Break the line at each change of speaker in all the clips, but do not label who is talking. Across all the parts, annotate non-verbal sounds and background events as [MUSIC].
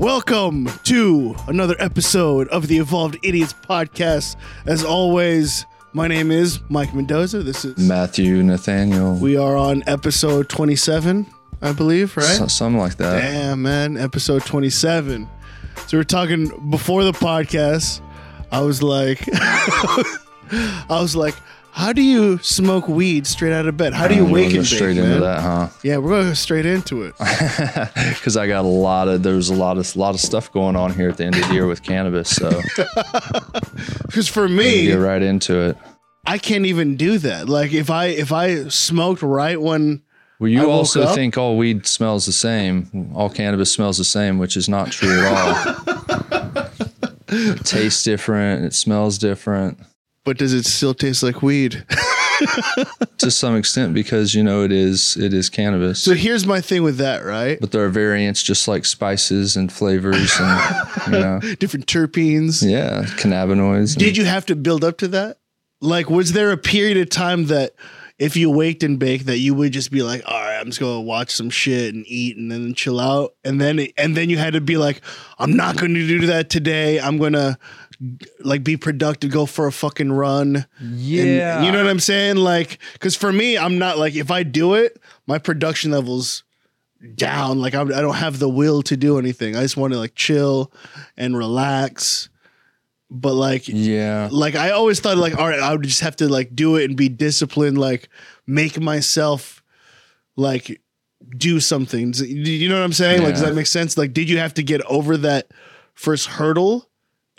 Welcome to another episode of the Evolved Idiots podcast. As always, my name is Mike Mendoza. This is
Matthew Nathaniel.
we are on episode 27, I believe, right?
So- something like that.
Damn, man, episode 27. So we're talking before the podcast. I was like, [LAUGHS] I was like, how do you smoke weed straight out of bed? How do you wake and
straight
bake,
into
man?
that, huh?
Yeah, we're going to go straight into it. [LAUGHS]
Because I got a lot of there's a lot of lot of stuff going on here at the end of the year with cannabis. So [LAUGHS]
Because for me, get
right into it.
I can't even do that. Like if I if I smoked right when
Well, you also
up-
think all weed smells the same. All cannabis smells the same, which is not true at all. [LAUGHS] it tastes different. It smells different
but does it still taste like weed? [LAUGHS]
to some extent because you know it is it is cannabis.
so here's my thing with that, right?
but there are variants just like spices and flavors and you know [LAUGHS]
Different terpenes.
yeah cannabinoids.
Did you have to build up to that? Like, was there a period of time that if you waked and baked that you would just be like, all right, I'm just gonna watch some shit and eat and then chill out, and then and then you had to be like, I'm not going to do that today. I'm gonna like be productive, go for a fucking run. And-
yeah
you know what I'm saying? Like, because for me, I'm not like if I do it, my production levels down. Like I'm, I don't have the will to do anything. I just want to like chill and relax. But like,
yeah
like I always thought like all right, I would just have to like do it and be disciplined, like make myself like do something. You know what I'm saying? Like, does that make sense? Like, did you have to get over that first hurdle,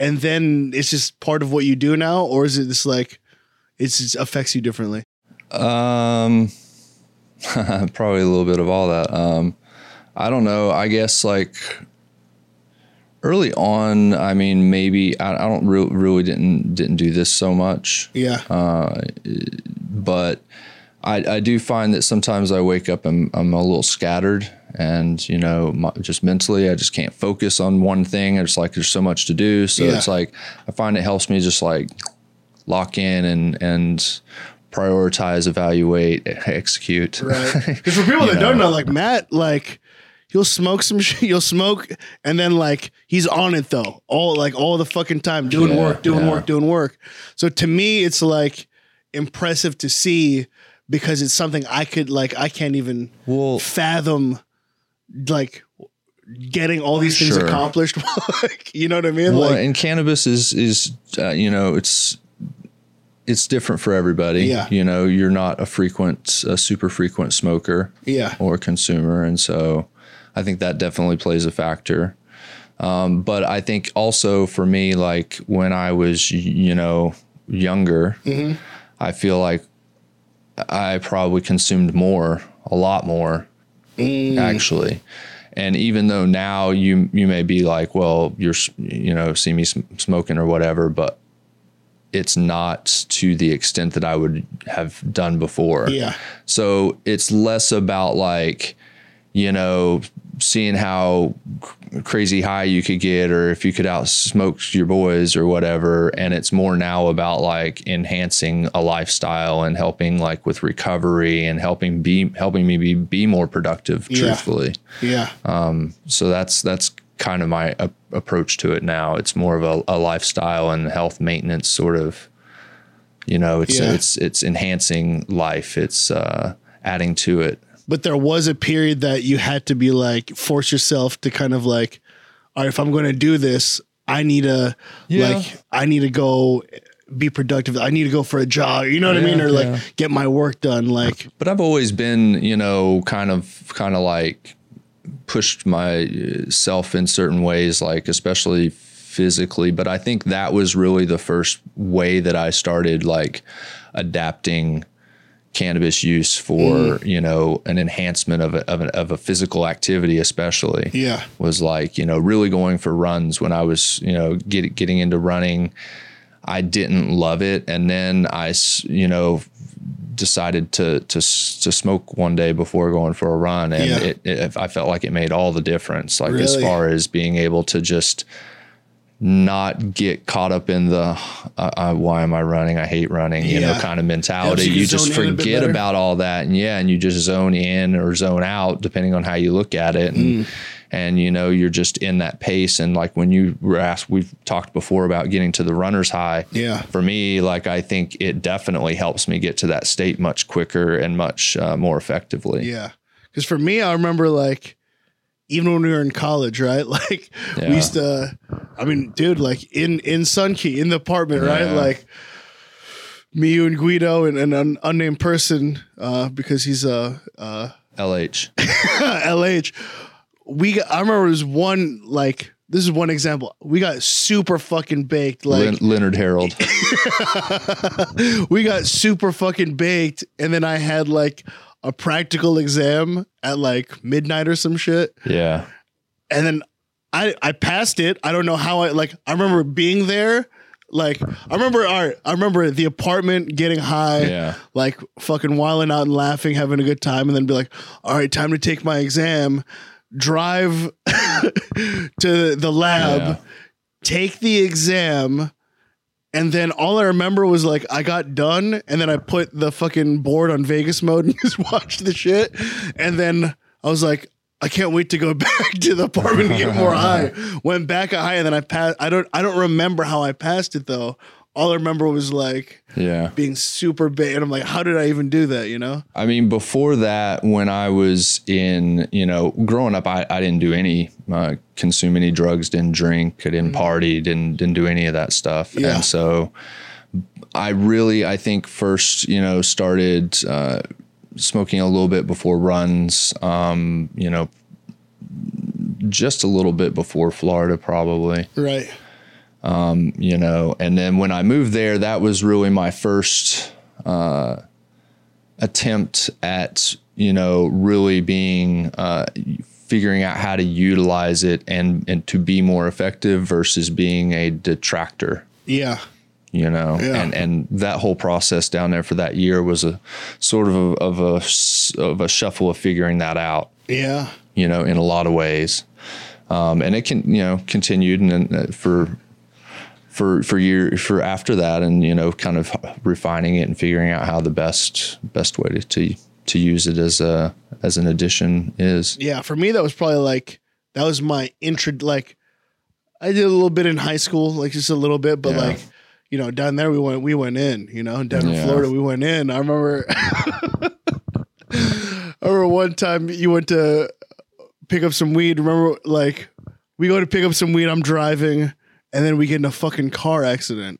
and then it's just part of what you do now, or is it just like it's just affects you differently?
Um, [LAUGHS] probably a little bit of all that. Um, I don't know. I guess like early on, I mean, maybe I, I don't re- really didn't didn't do this so much,
Yeah, Uh,
but I, I do find that sometimes I wake up and I'm a little scattered, and you know, my, just mentally, I just can't focus on one thing. It's like there's so much to do, so
Yeah.
it's like I find it helps me just like lock in and and prioritize, evaluate, execute.
right. [LAUGHS] Because for people that don't
know.
know, like Matt, like he'll smoke some shit, he'll smoke, and then like he's on it though, all like all the fucking time, doing
Yeah,
work, doing
yeah.
work, doing work. So to me, it's like impressive to see because it's something I could like I can't even
Well,
fathom, like getting all these things
Sure.
accomplished. [LAUGHS] you know what I mean?
well,
like,
and cannabis is is uh, you know it's it's different for everybody.
Yeah.
You know, you're not a frequent, a super frequent smoker
yeah,
or consumer, and so I think that definitely plays a factor. Um, but I think also for me, like when I was, you know, younger,
Mm-hmm.
I feel like I probably consumed more, a lot more,
Mm.
actually. And even though now you you may be like, well, you're you know see me sm- smoking or whatever, but it's not to the extent that I would have done before.
yeah,
So it's less about like, you know, seeing how crazy high you could get or if you could out smoke your boys or whatever. And it's more now about like enhancing a lifestyle and helping like with recovery and helping be helping me be, be more productive,
Yeah.
truthfully.
yeah.
So that's that's kind of my a- approach to it now. It's more of a, a lifestyle and health maintenance sort of. You know, it's
Yeah.
it's it's enhancing life. It's uh, adding to it.
But there was a period that you had to be like force yourself to kind of like all right if i'm going to do this i need to
Yeah.
like i need to go be productive i need to go for a jog you know what i mean
Yeah,
or like get my work done like
But I've always been, you know, kind of kind of like pushed myself in certain ways, like especially physically. But I think that was really the first way that I started like adapting cannabis use for mm. you know an enhancement of a, of, a, of a physical activity especially
yeah
was like you know really going for runs when I was you know get, getting into running. I didn't love it, and then i you know decided to to to smoke one day before going for a run, and
Yeah.
it, it I felt like it made all the difference. Like as far as being able to just not get caught up in the uh, uh, why am I running? I hate running, you know, kind of mentality.
you
you just
zone in a bit
forget about all that, and yeah, and you just zone in or zone out depending on how you look at it, and
Mm.
and you know you're just in that pace and like when you were asked we've talked before about getting to the runner's high
Yeah.
for me like i think it definitely helps me get to that state much quicker and much uh, more effectively
Yeah. Because for me, I remember like even when we were in college, right? [LAUGHS] Like
Yeah.
we used to. I mean, dude, like in in Sunkey in the apartment, right? Like me, you, and Guido, and, and an unnamed person, uh, because he's a uh,
lh
LH. [LAUGHS] We got, I remember there was one like this is one example. We got super fucking baked, like
Lin- leonard harold [LAUGHS]
we got super fucking baked, and then I had like a practical exam at like midnight or some shit,
yeah
and then I I passed it. I don't know how I like. I remember being there. Like I remember, all right, I remember the apartment getting high,
Yeah.
like fucking wilding out and laughing, having a good time, and then be like, all right, time to take my exam. Drive [LAUGHS] to the lab,
Yeah.
take the exam, and then all I remember was like I got done, and then I put the fucking board on Vegas mode and [LAUGHS] just watched the shit, and then I was like. I can't wait to go [LAUGHS] back to the apartment and get more [LAUGHS] high. Went back at high, and then I passed. I don't. I don't remember how I passed it though. All I remember was like
yeah
being super big, and I'm like, how did I even do that? You know?
I mean, before that, when I was in, you know, growing up, I, I didn't do any, uh, consume any drugs, didn't drink, I didn't party, didn't didn't do any of that stuff.
Yeah.
And so, I really, I think first, you know, started uh, smoking a little bit before runs. Um, you know, just a little bit before Florida, probably
Right.
You know and then when i moved there that was really my first uh, attempt at you know really being uh, figuring out how to utilize it and and to be more effective versus being a detractor
Yeah.
you know
Yeah.
and and that whole process down there for that year was a sort of a, of a of a shuffle of figuring that out
Yeah.
you know, in a lot of ways. Um, and it can, you know, continued and then uh, for, for, for year, for after that and, you know, kind of refining it and figuring out how the best, best way to, to, to use it as a, as an addition is.
Yeah. For me, that was probably like that was my intro. Like, I did a little bit in high school, like just a little bit, but
Yeah.
like, you know, down there we went, we went in. You know, down in
Yeah.
Florida we went in. I remember. [LAUGHS] I remember one time you went to pick up some weed. Remember, like we go to pick up some weed. I'm driving, and then we get in a fucking car accident.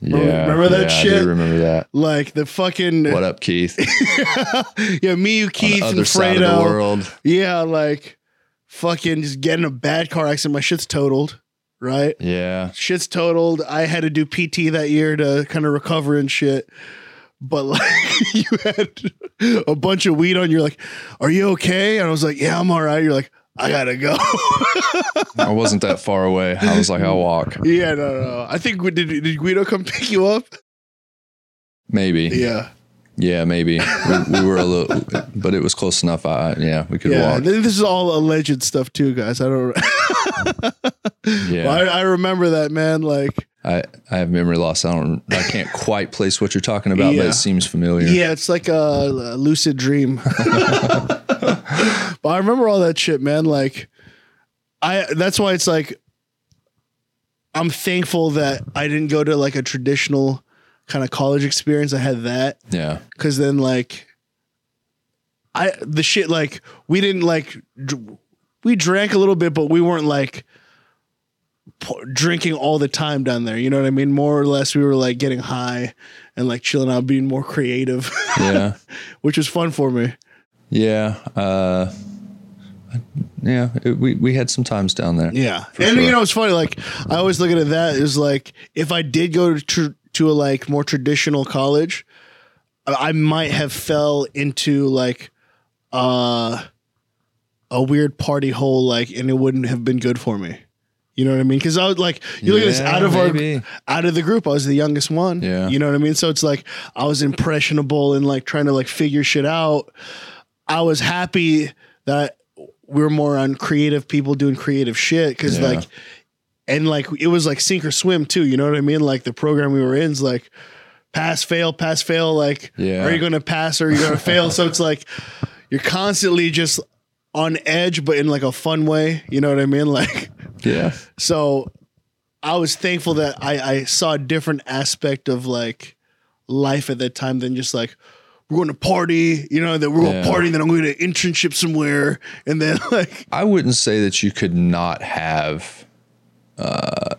Yeah.
remember that
yeah, I
shit?
do remember that.
Like the fucking
What up, Keith? [LAUGHS]
yeah, me, you, Keith, and
side of the
Fredo.
world.
Yeah, like fucking just getting a bad car accident. My shit's totaled, right?
Yeah.
Shit's totaled. I had to do PT that year to kind of recover and shit. But like [LAUGHS] you had a bunch of weed on, you're like, "Are you okay?" And I was like, "Yeah, I'm all right." You're like, "I gotta go." [LAUGHS]
I wasn't that far away. I was like, I'll walk.
yeah, no, no. I think did did Guido come pick you up?
Maybe.
Yeah,
Yeah, maybe. we, we were a little, [LAUGHS] but it was close enough. I, yeah, we could
yeah.
walk.
This is all alleged stuff too, guys. I don't. [LAUGHS]
Yeah.
I, I remember that man. Like,
I, I have memory loss. I don't. I can't quite place what you're talking about, but it seems familiar.
Yeah, it's like a, a lucid dream. [LAUGHS] but I remember all that shit, man. Like, I that's why it's like I'm thankful that I didn't go to like a traditional kind of college experience. I had that
Yeah.
because then like I the shit like we didn't like dr- we drank a little bit, but we weren't like p- drinking all the time down there. You know what I mean? More or less, we were like getting high and like chilling out, being more creative,
Yeah. [LAUGHS]
which was fun for me.
Yeah. Uh, yeah. it- we we had some times down there.
Yeah, and
sure.
you know it's funny. Like I always look at that. is like if I did go to tr- to a like more traditional college, I might have fell into like uh a weird party hole, like, and it wouldn't have been good for me. You know what I mean? Because I was like, you look at this out of
maybe.
our out of the group, I was the youngest one.
Yeah.
you know what I mean. So it's like I was impressionable and like trying to like figure shit out. I was happy that we were more on creative people doing creative shit because
Yeah.
like and like it was like sink or swim too you know what i mean like the program we were in is like pass fail pass fail like
Yeah.
are you gonna pass or are you gonna fail so it's like you're constantly just on edge, but in like a fun way. You know what I mean? Like,
Yeah.
so I was thankful that I, I saw a different aspect of like life at that time than just like we're going to party, you know, that we're going to
Yeah.
party, then I'm going to internship somewhere, and then [LAUGHS] like
I wouldn't say that you could not have uh,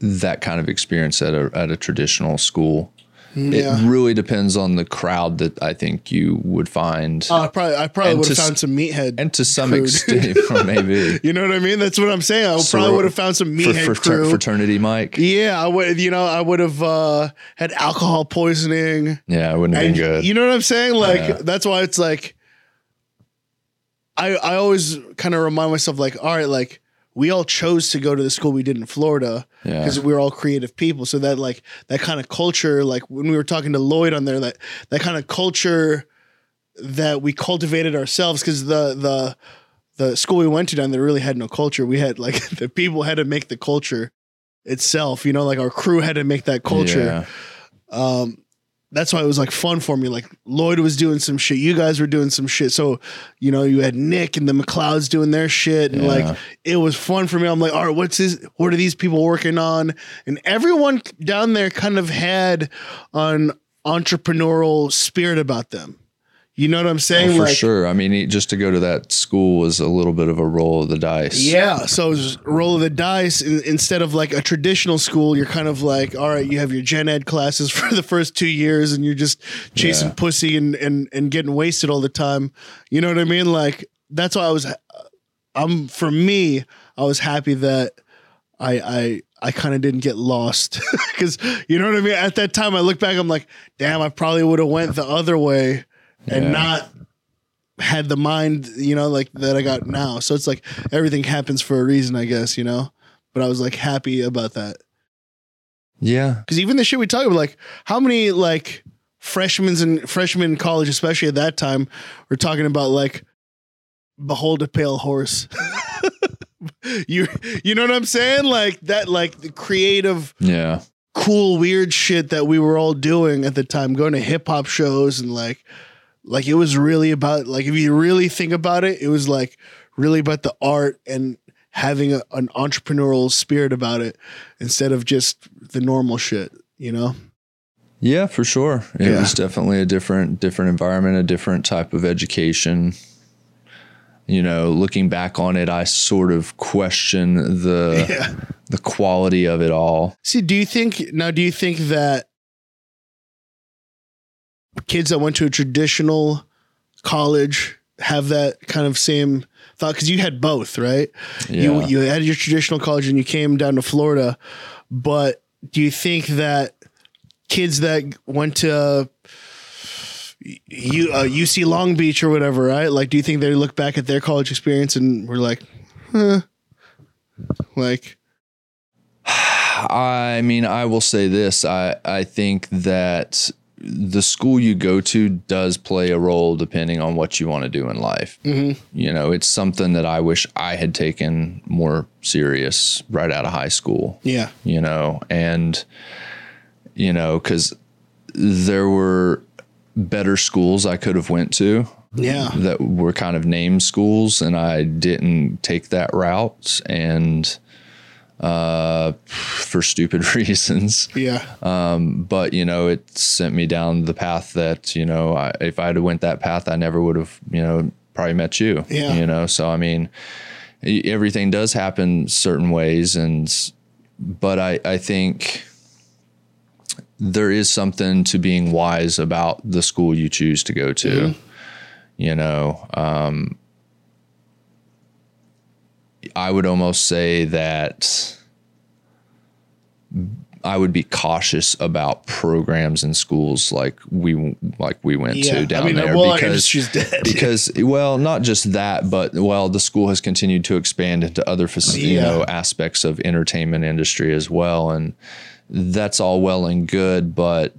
that kind of experience at a at a traditional school.
Yeah.
It really depends on the crowd that I think you would find,
uh, probably I probably would have found some meathead.
and to some
crude.
extent, [LAUGHS] maybe [LAUGHS]
you know what I mean? That's what I'm saying. I
So,
probably would have found some
for,
meathead
for
crew.
fraternity, Mike.
yeah, I would. You know, I would have uh, had alcohol poisoning.
Yeah, it wouldn't have
And
been good.
You know what I'm saying? Like
Yeah.
that's why it's like I I always kind of remind myself like, all right, like we all chose to go to the school we did in Florida
Yeah.
because we were all creative people. So that like that kind of culture, like when we were talking to Lloyd on there, that that kind of culture that we cultivated ourselves because the the the school we went to down there really had no culture. We had like [LAUGHS] the people had to make the culture itself. You know, like our crew had to make that culture
Yeah.
um that's why it was like fun for me. Like lloyd was doing some shit. You guys were doing some shit. So you know you had nick and the mcleods doing their shit. And
Yeah.
like it was fun for me. I'm like all right what's this what are these people working on? And everyone down there kind of had an entrepreneurial spirit about them you know what i'm saying
Oh, for
like
sure. I mean, just to go to that school was a little bit of a roll of the dice.
Yeah, so it's roll of the dice in, instead of like a traditional school. You're kind of like, all right, you have your gen ed classes [LAUGHS] for the first two years, and you're just chasing
Yeah.
pussy and and and getting wasted all the time. You know what I mean? Like that's why I was. I'm for me. I was happy that I I I kind of didn't get lost [LAUGHS] because you know what I mean. At that time, I look back, I'm like, damn, I probably would have went the other way and
Yeah.
not had the mind, you know, like that I got now. So it's like everything happens for a reason, I guess, you know. But I was like happy about that
Yeah.
because even the shit we talk about, like how many like freshmen and freshmen in college, especially at that time, were talking about like behold a pale horse. [LAUGHS] you you know what I'm saying? Like that, like the creative
Yeah.
cool weird shit that we were all doing at the time going to hip hop shows and like like it was really about like if you really think about it it was like really about the art and having a, an entrepreneurial spirit about it instead of just the normal shit you know
Yeah, for sure. It
Yeah.
was definitely a different different environment, a different type of education. You know, looking back on it, I sort of question the [LAUGHS]
yeah
the quality of it all.
see do you think now do you think that kids that went to a traditional college have that kind of same thought because you had both right you
Yeah.
you had your traditional college and you came down to Florida, but do you think that kids that went to you uh, UC Long Beach or whatever, right? Like, do you think they look back at their college experience and were like, huh, like, [SIGHS]
I mean, I will say this. I, I think that the school you go to does play a role depending on what you want to do in life. Mm-hmm. You know, it's something that I wish I had taken more serious right out of high school.
yeah,
you know, and you know, because there were better schools I could have went to
yeah,
that were kind of name schools, and I didn't take that route, and uh, for stupid [LAUGHS] reasons.
yeah, Um,
But you know, it sent me down the path that you know, I, if I had went that path, I never would have, you know, probably met you.
Yeah.
You know, so I mean, everything does happen certain ways, and but I I think there is something to being wise about the school you choose to go to. You know, um, I would almost say that I would be cautious about programs in schools like we like we went
yeah.
to down
I mean,
there
well,
because [LAUGHS]
industry's dead.
because well not just that but well the school has continued to expand into other fac- you know aspects of entertainment industry as well and that's all well and good but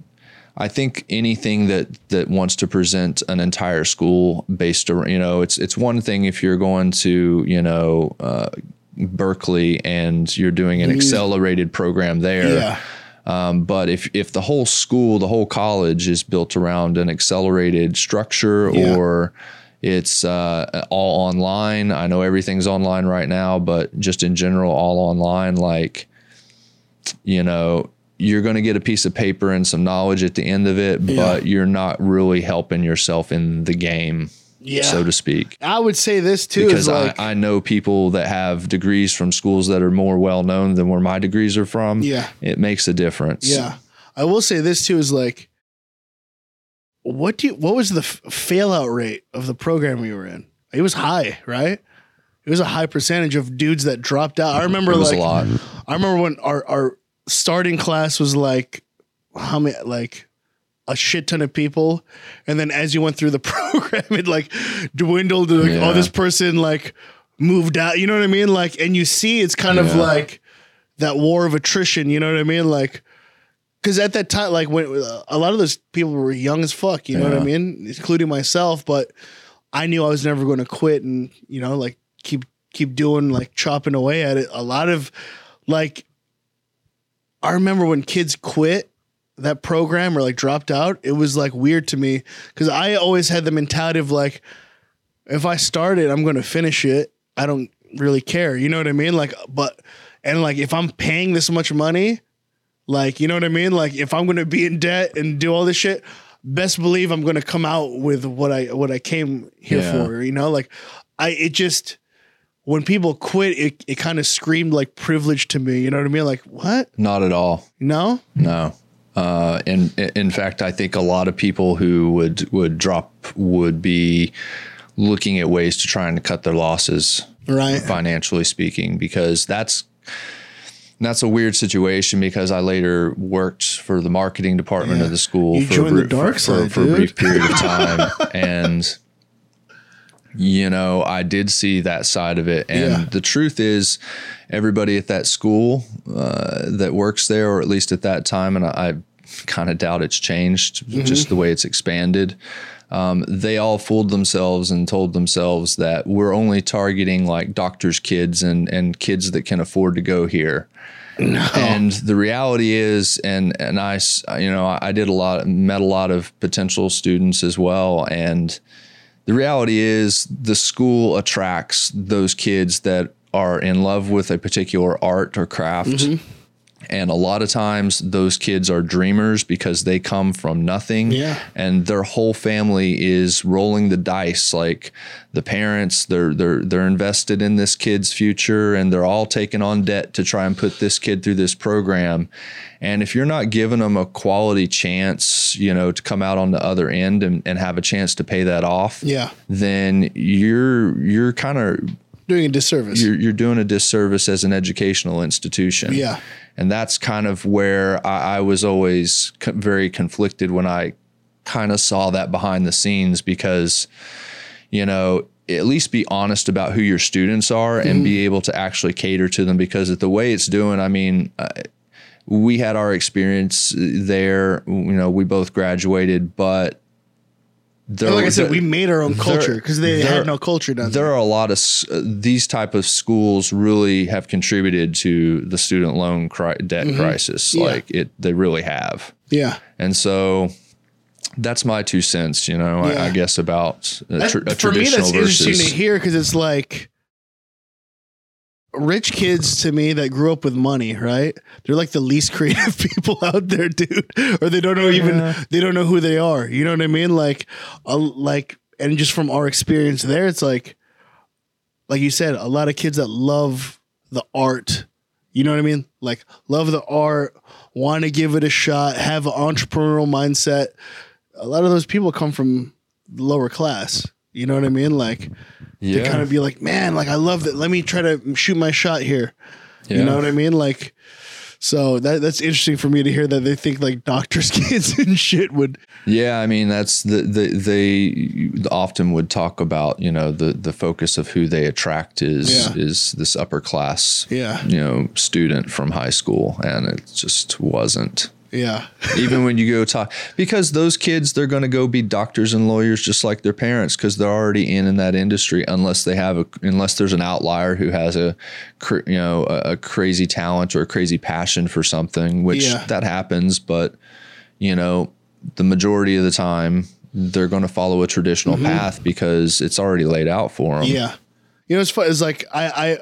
I think anything that that wants to present an entire school based around you know it's it's one thing if you're going to you know uh, Berkeley and you're doing an accelerated program there
yeah,
um, but if if the whole school, the whole college is built around an accelerated structure,
Yeah.
or It's uh, all online. I know everything's online right now, but just in general, all online. Like, you know, you're going to get a piece of paper and some knowledge at the end of it,
Yeah.
but you're not really helping yourself in the game,
Yeah.
so to speak.
I would say this too
Because
is like
I, I know people that have degrees from schools that are more well known than where my degrees are from.
Yeah.
It makes a difference.
Yeah. I will say this too is like what do you what was the f- fail out rate of the program we were in? It was high, right? It was a high percentage of dudes that dropped out. I remember
It was
like
a lot.
I remember when our our starting class was like how many like a shit ton of people. And then as you went through the [LAUGHS] program it like dwindled. To like oh,
Yeah.
oh this person like moved out. You know what i mean? Like and you see it's kind of like that war of attrition. You know what i mean? Like because at that time like when a lot of those people were young as fuck. You know what i mean? Including myself. But i knew i was never going to quit and you know like keep keep doing like chopping away at it. A lot of like I remember when kids quit that program or like dropped out, it was like weird to me because I always had the mentality of like, if I start it, I'm going to finish it. I don't really care. You know what I mean? Like, but, and like, if I'm paying this much money, like, you know what I mean? Like, if I'm going to be in debt and do all this shit, best believe I'm going to come out with what I, what I came here
Yeah.
for, you know? Like, I, it just, when people quit, it, it kind of screamed like privilege to me. You know what I mean? Like, what?
Not at all.
No?
No. Uh, and in fact, I think a lot of people who would would drop would be looking at ways to try and cut their losses,
Right.
financially speaking, because that's that's a weird situation. Because I later worked for the marketing department of the school
You
for, a
joined the dark
for,
side,
for, for a brief period of time, [LAUGHS] and you know, I did see that side of it. And
Yeah.
the truth is, everybody at that school uh, that works there, or at least at that time, and I, I kind of doubt it's changed,
Mm-hmm.
just the way it's expanded. Um, they all fooled themselves and told themselves that we're only targeting like doctors' kids and and kids that can afford to go here. And the reality is, and and I, you know, I did a lot, met a lot of potential students as well, and the reality is the school attracts those kids that are in love with a particular art or craft. Mm-hmm. And a lot of times those kids are dreamers because they come from nothing.
Yeah.
And their whole family is rolling the dice. Like the parents, they're they're they're invested in this kid's future and they're all taking on debt to try and put this kid through this program. And if you're not giving them a quality chance, you know, to come out on the other end and, and have a chance to pay that off,
Yeah.
then you're you're kind of
Doing a disservice.
you're, you're doing a disservice as an educational institution.
Yeah.
And that's kind of where I, I was always co- very conflicted when I kind of saw that behind the scenes because, you know, at least be honest about who your students are and be able to actually cater to them because of the way it's doing, I mean, uh, we had our experience there. You know, we both graduated, but there,
like I said,
there-
we made our own culture because they
there-
had no culture down there.
there are a lot of uh, these type of schools really have contributed to the student loan cri- debt crisis
Mm-hmm. Yeah.
like it they really have
Yeah.
and so that's my two cents you know
Yeah.
I, I guess about a, tr- a
for me,
traditional
that's interesting to hear because it's like rich kids to me that grew up with money, right? They're like the least [LAUGHS] creative people out there, dude. Or they don't know even
Yeah.
they don't know who they are. You know what I mean? Like, a, like, and just from our experience there, it's like, like you said, a lot of kids that love the art. You know what I mean? Like, love the art, want to give it a shot, have an entrepreneurial mindset. A lot of those people come from the lower class. You know what I mean? Like,
yeah
to kind of be like, man, like I love that. Let me try to shoot my shot here.
yeah.
You know what I mean? Like, so that that's interesting for me to hear that they think like doctors' [LAUGHS] kids and shit would.
Yeah, I mean that's the, the they often would talk about you know the the focus of who they attract is
Yeah.
is this upper class
Yeah.
you know student from high school and it just wasn't
Yeah. [LAUGHS]
even when you go talk because those kids they're going to go be doctors and lawyers just like their parents because they're already in in that industry unless they have a unless there's an outlier who has a you know a, a crazy talent or a crazy passion for something which
Yeah.
that happens but you know the majority of the time they're going to follow a traditional path because it's already laid out for them.
Mm-hmm. Yeah. You know, it's fun. It's like I, I,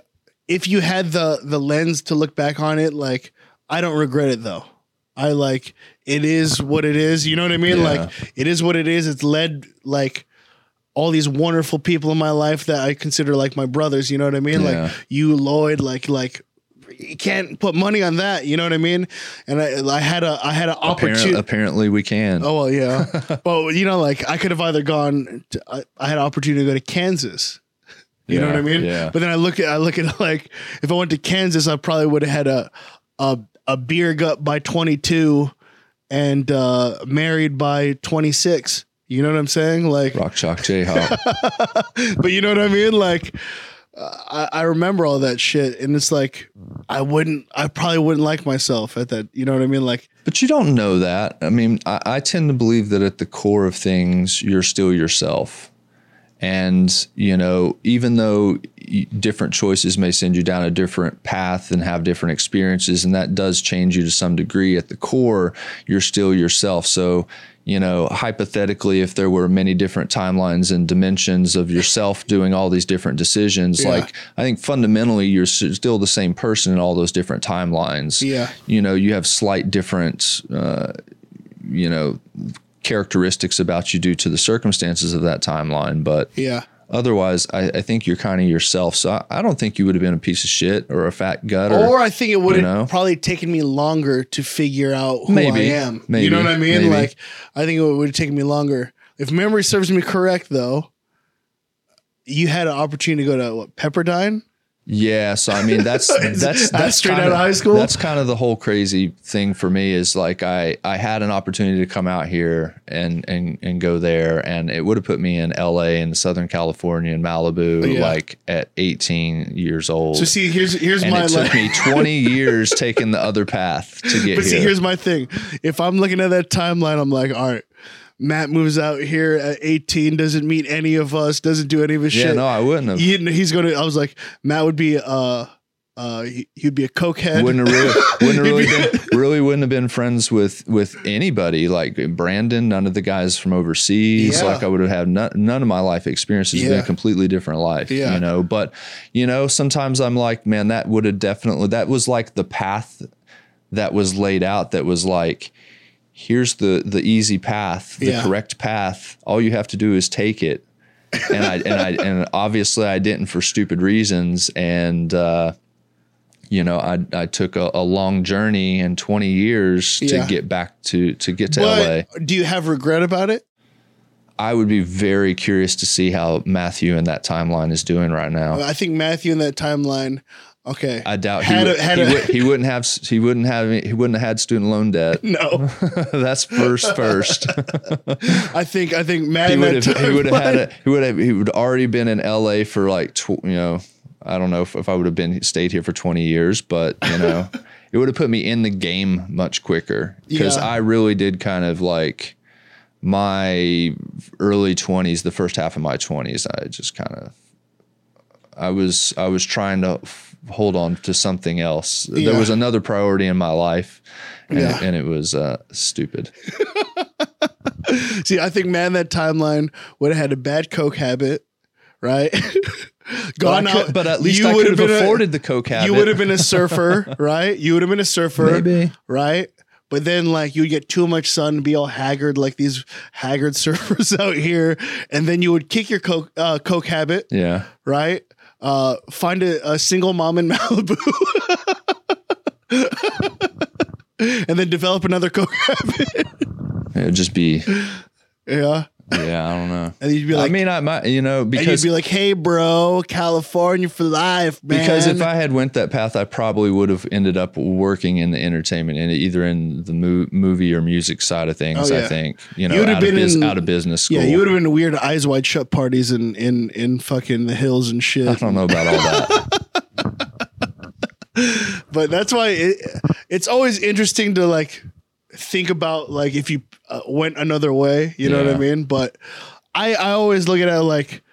if you had the the lens to look back on it, like I don't regret it though. I like it is what it is. You know what I mean?
Yeah.
Like it is what it is. It's led like all these wonderful people in my life that I consider like my brothers. You know what I mean?
Yeah.
Like you, Lloyd. Like like you can't put money on that. You know what I mean? And I, I had a I had an opportunity.
apparently, we can.
Oh well, yeah. [LAUGHS] but you know, like I could have either gone. To, I, I had an opportunity to go to Kansas. You know what I mean?
yeah.
But then I look at I look at like if I went to Kansas, I probably would have had a a a beer gut by twenty two, and uh, married by twenty six. You know what I'm saying? Like,
Rock Chalk Jayhawk.
but you know what I mean? Like, uh, I, I remember all that shit, and it's like I wouldn't, I probably wouldn't like myself at that. You know what I mean? Like,
But you don't know that. I mean, I, I tend to believe that at the core of things, you're still yourself. And, you know, even though different choices may send you down a different path and have different experiences, and that does change you to some degree, at the core, you're still yourself. So, you know, hypothetically, if there were many different timelines and dimensions of yourself doing all these different decisions,
Yeah.
like I think fundamentally you're still the same person in all those different timelines
Yeah.
you know you have slight different uh, you know characteristics about you due to the circumstances of that timeline but
yeah,
otherwise i, I think you're kind of yourself so I, I don't think you would have been a piece of shit or a fat gut or,
Or I think it would have
know?
probably taken me longer to figure out who
Maybe.
I am.
Maybe.
You know what I mean?
Maybe.
Like I think it would have taken me longer. If memory serves me correct though, you had an opportunity to go to what, Pepperdine?
Yeah so i mean that's [LAUGHS] that's that's
straight
kinda,
out of high school?
that's kind of the whole crazy thing for me is like i i had an opportunity to come out here and and and go there and it would have put me in la and southern california and malibu
Yeah.
like at 18 years old
So see, here's here's
and
my
it took
like,
me 20 [LAUGHS] years taking the other path to get here.
But see,
here.
here's my thing. If I'm looking at that timeline, I'm like, all right, Matt moves out here at 18, doesn't meet any of us, doesn't do any of his
yeah,
shit.
no, I wouldn't have.
He- he's gonna. I was like, Matt would be uh uh he- he'd be a cokehead.
Wouldn't have really, [LAUGHS] wouldn't have really been, [LAUGHS] really wouldn't have been friends with with anybody like Brandon. None of the guys from overseas.
Yeah.
Like I would have had none, none of my life experiences been a completely different life.
Yeah.
you know. But you know, sometimes I'm like, man, that would have definitely. That was like the path that was laid out. That was like. Here's the the easy path, the
Yeah.
correct path. All you have to do is take it. and I and I [LAUGHS] and obviously I didn't for stupid reasons. And uh, you know, I I took a, a long journey and 20 years
Yeah.
to get back to to get to LA.
do you have regret about it?
I would be very curious to see how Matthew in that timeline is doing right now.
I think Matthew in that timeline. Okay,
I doubt he, would,
a, had
he,
a,
would, he wouldn't have he wouldn't have he wouldn't have had student loan debt. [LAUGHS]
no. [LAUGHS]
That's first first. [LAUGHS]
I think I think Matt
he would have he would have had a, he would have he would already been in LA for like tw- you know I don't know if, if I would have been stayed here for 20 years but you know it would have put me in the game much quicker because
Yeah.
I really did kind of like my early 20s the first half of my 20s I just kind of I was I was trying to hold on to something else
Yeah.
there was another priority in my life and,
Yeah.
and it was uh, stupid [LAUGHS]
See, I think man, that timeline would have had a bad coke habit, right? Gone [LAUGHS]
but, I could-
out,
but at least
you
I
would have
have
been a-
afforded the coke habit
You would have been a surfer, [LAUGHS] right? You would have been a surfer,
Maybe.
right? But then, like, you would get too much sun, be all haggard, like these haggard surfers out here, and then you would kick your coke uh, coke habit,
yeah
right? Uh, find a, a single mom in [LAUGHS] Malibu, and then develop another coke habit.
It would just be,
yeah,
yeah, I don't know.
and you'd be like,
I mean, I might, you know,
and you'd
because
be like, "Hey, bro, California for life, man."
because if I had went that path, I probably would have ended up working in the entertainment and either in the mo- movie or music side of things.
Oh,
I think you know,
You would have
out, of
been
bus-
in-
out of business school.
yeah, you would have been weird eyes wide shut parties in in in fucking the hills and shit.
I don't know about all that. [LAUGHS]
but that's why it, it's always interesting to like think about like if you uh, went another way you know what i mean? But i i always look at it like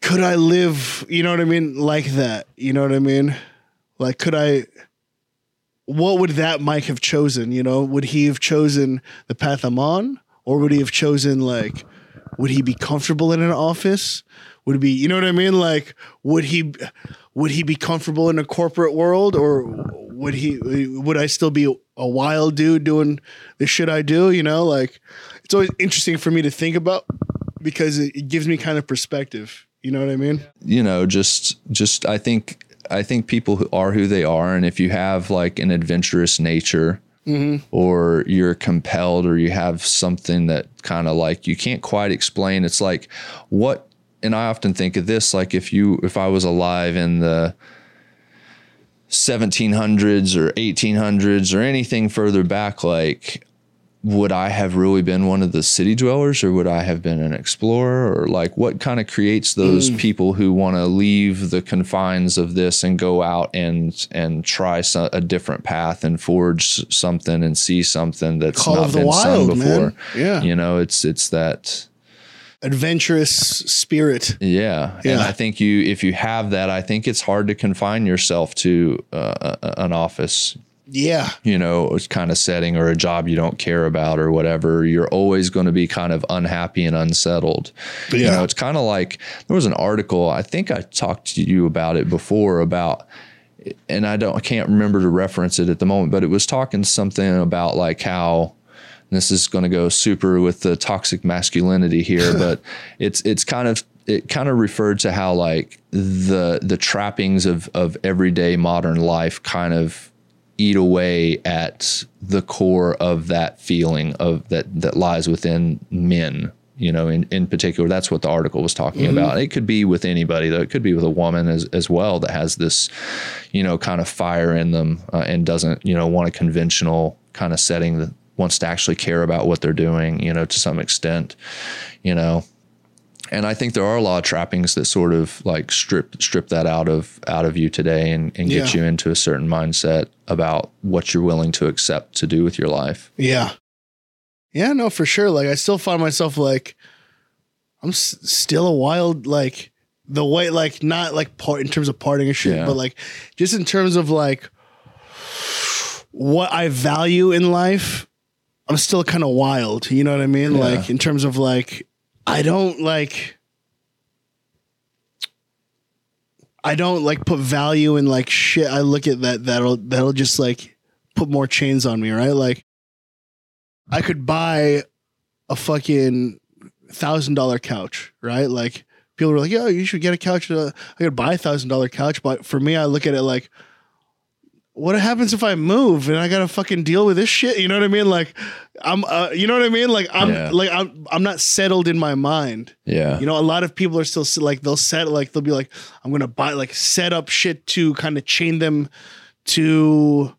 could i live you know what i mean like that? You know what i mean? Like could i what would that mike have chosen you know? Would he have chosen the path i'm on? Or would he have chosen like would he be comfortable in an office? Would it be you know what I mean? Like would he would he be comfortable in a corporate world or would he would I still be a wild dude doing the shit I do, you know? Like it's always interesting for me to think about because it, it gives me kind of perspective. You know what I mean?
you know just just i think i think people who are who they are and if you have like an adventurous nature mm-hmm. or you're compelled or you have something that kind of like you can't quite explain it's like what and i often think of this like if you if i was alive in the 1700s or 1800s or anything further back like would I have really been one of the city dwellers or would I have been an explorer or like what kind of creates those mm. people who want to leave the confines of this and go out and and try so, a different path and forge something and see something that's
Call
not been
Wild,
seen
man.
before.
Yeah.
You know, it's it's that
Adventurous spirit.
yeah. And I think you if you have that, I think it's hard to confine yourself to uh, an office
Yeah.
you know, kind of setting or a job you don't care about or whatever, you're always going to be kind of unhappy and unsettled. You know, it's kind of like there was an article, I think I talked to you about it before about and I don't I can't remember to reference it at the moment, but it was talking something about like how this is going to go super with the toxic masculinity here, [LAUGHS] but it's it's kind of it kind of referred to how like the the trappings of of everyday modern life kind of eat away at the core of that feeling of that that lies within men you know in, in particular. That's what the article was talking about. It could be with anybody though. It could be with a woman as, as well that has this you know kind of fire in them uh, and doesn't you know want a conventional kind of setting that wants to actually care about what they're doing you know to some extent you know and I think there are a lot of trappings that sort of like strip strip that out of out of you today and, and get
Yeah.
you into a certain mindset about what you're willing to accept to do with your life.
Yeah. Yeah, no, for sure. Like, I still find myself like, I'm s- still a wild, like, the way, like, not like part in terms of parting and shit,
Yeah.
but like, just in terms of like what I value in life, I'm still kind of wild. You know what I mean?
Yeah.
Like, in terms of like, I don't like, I don't like put value in like shit. I look at that, that'll, that'll just like put more chains on me, right? Like, I could buy a fucking thousand dollar couch, right? Like people were like, "Yo, you should get a couch." Uh, I could buy a thousand dollar couch, but for me, I look at it like, what happens if I move and I gotta fucking deal with this shit? You know what I mean? Like, I'm, uh, you know what I mean? Like, I'm,
Yeah.
like, I'm, I'm not settled in my mind.
Yeah.
You know, a lot of people are still like they'll set like they'll be like, I'm gonna buy like set up shit to kind of chain them to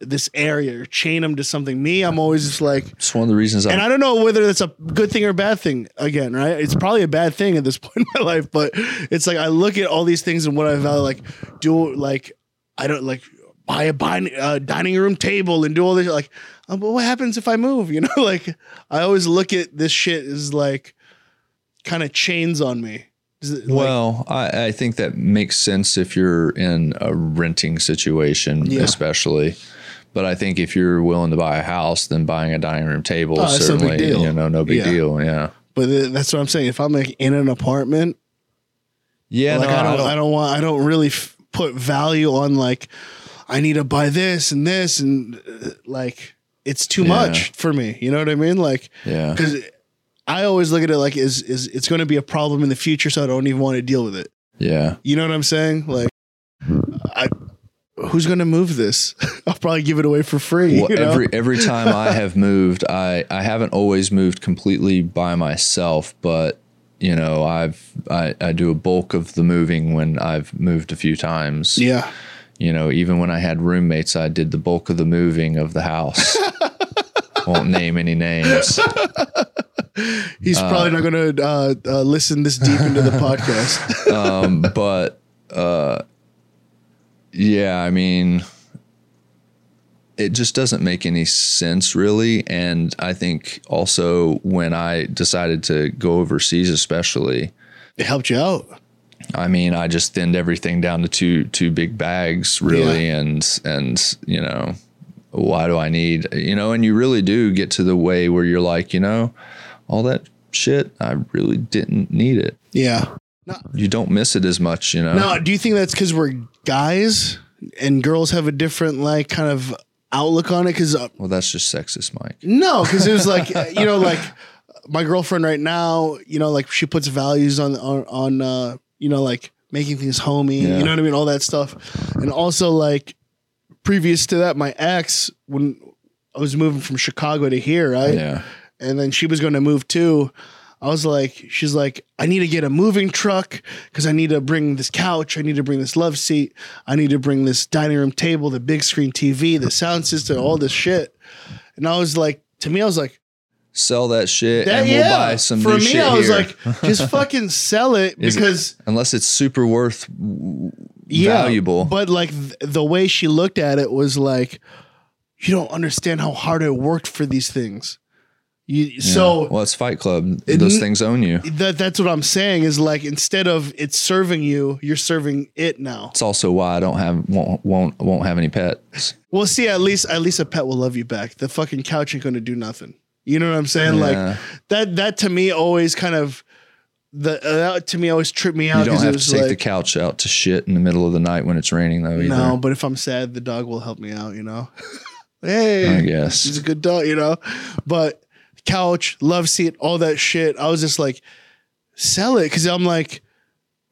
this area or chain them to something. Me, I'm always just like,
it's one of the reasons I,
and I don't know whether that's a good thing or a bad thing. Again, right? It's probably a bad thing at this [LAUGHS] point in my life, but it's like I look at all these things and what I value. Like, do like I don't like buy a buy, uh, dining room table and do all this. Like, uh, but what happens if I move? [LAUGHS] You know, like I always look at this shit as like kind of chains on me. It, like-
well, I, I think that makes sense if you're in a renting situation,
Yeah.
especially. But I think if you're willing to buy a house, then buying a dining room table
Oh,
is
no big
certainly, you know, no big
Yeah.
deal. Yeah.
but that's what I'm saying. If I'm like in an apartment,
Yeah.
like
no,
I don't, I don't, want, I don't really f- put value on like I need to buy this and this and uh, like it's too
Yeah.
much for me. You know what I mean? Like
yeah.
because I always look at it like is is it's going to be a problem in the future, so I don't even want to deal with it.
Yeah.
You know what I'm saying? Like I. Who's gonna move this? [LAUGHS] I'll probably give it away for free.
Well,
you know?
every every [LAUGHS] time I have moved, I I haven't always moved completely by myself, but you know, I've I, I do a bulk of the moving when I've moved a few times.
yeah,
You know, even when I had roommates, I did the bulk of the moving of the house. [LAUGHS] Won't name any names. [LAUGHS]
he's probably not gonna uh, uh, listen this deep into the podcast. [LAUGHS]
Um, but uh, yeah, I mean, it just doesn't make any sense really. And I think also when I decided to go overseas, especially,
it helped you out.
I mean, I just thinned everything down to two two big bags, really, and and you know, why do I need, you know, and you really do get to the way where you're like, you know, all that shit, I really didn't need it.
Yeah.
You don't miss it as much, you know.
Now, do you think that's because we're guys and girls have a different like kind of outlook on it? Because uh,
well, that's just sexist, Mike.
no, because it was like [LAUGHS] you know, like my girlfriend right now, you know, like she puts values on on on uh, you know, like making things homey.
Yeah.
You know what I mean? All that stuff, and also like previous to that, my ex when I was moving from Chicago to here, right?
Yeah.
and then she was going to move too. I was like, she's like, I need to get a moving truck because I need to bring this couch. I need to bring this love seat. I need to bring this dining room table, the big screen TV, the sound system, all this shit. And I was like, to me, I was like,
Sell that shit
that,
and we'll
yeah.
buy some
For
new
me,
shit
I was
here.
like, just [LAUGHS] fucking sell it
Is it-
because
Unless it's super worth
yeah,
valuable.
But like th- the way she looked at it was like, you don't understand how hard I worked for these things. You
Yeah.
so
well, it's Fight Club.
It
Those things own you.
that that's what I'm saying is like instead of it's serving you, you're serving it now.
It's also why I don't have won't won't won't have any pets.
Well, see, at least at least a pet will love you back. The fucking couch ain't gonna do nothing. You know what I'm saying?
Yeah.
Like that. That to me always kind of the uh, that to me always tripped me out.
You don't have
was
to take the couch out to shit in the middle of the night when it's raining though. Either.
No, but if I'm sad, the dog will help me out. You know. [LAUGHS] hey,
I guess.
he's a good dog. You know, but couch, love seat, all that shit. I was just like, sell it because I'm like.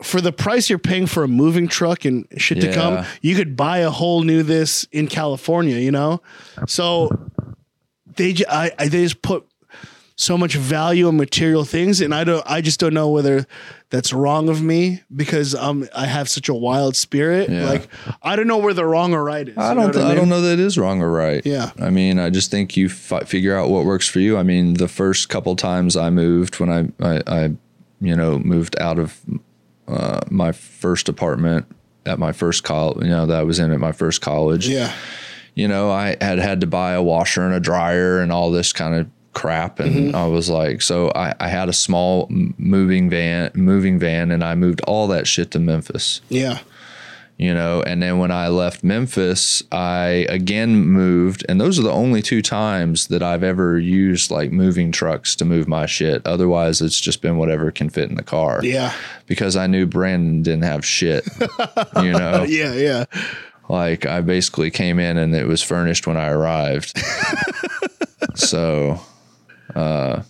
For the price you're paying for a moving truck and shit to come, you could buy a whole new this in California, you know? So they I, I they just put so much value on material things and I don't I just don't know whether that's wrong of me because um I have such a wild spirit.
Yeah.
Like I don't know where the wrong or right is.
I don't.
what
I,
mean?
don't know that it is wrong or right.
Yeah.
I mean, I just think you fi- figure out what works for you. I mean, the first couple times I moved, when I, I, I you know, moved out of uh, my first apartment at my first college, you know, that I was in at my first college.
Yeah.
You know, I had had to buy a washer and a dryer and all this kind of crap, and
Mm-hmm.
I was like, so I, I had a small moving van, moving van, and I moved all that shit to Memphis
Yeah.
you know and then when i left memphis i again moved and those are the only two times that i've ever used like moving trucks to move my shit otherwise it's just been whatever can fit in the car
Yeah.
because i knew brandon didn't have shit you know [LAUGHS]
Yeah. Yeah.
Like i basically came in and it was furnished when i arrived. [LAUGHS] So uh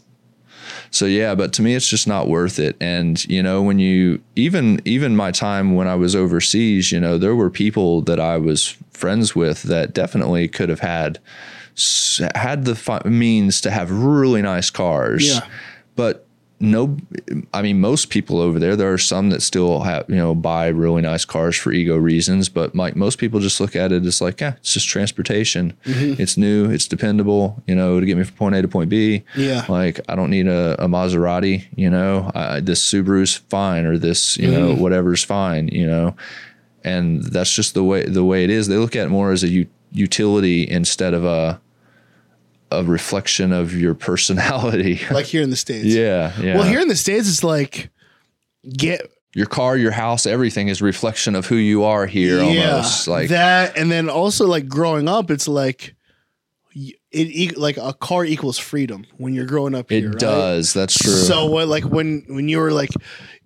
so yeah but to me it's just not worth it. And you know when you even even my time when i was overseas you know there were people that i was friends with that definitely could have had had the means to have really nice cars.
Yeah.
but no i mean most people over there there are some that still have you know buy really nice cars for ego reasons but like most people just look at it as like yeah it's just transportation
Mm-hmm.
it's new it's dependable you know to get me from point a to point b
Yeah.
like i don't need a, a maserati you know I, this subaru's fine or this you know
Mm-hmm.
whatever's fine you know and that's just the way the way it is they look at it more as a u- utility instead of a a reflection of your personality [LAUGHS]
Like here in the States.
yeah yeah
Well, here in the States, it's like get
your car, your house, everything is a reflection of who you are here almost. Like
that, and then also like growing up, it's like it like a car equals freedom when you're growing up.
it
here, right?
does. That's true.
So what like when when you were like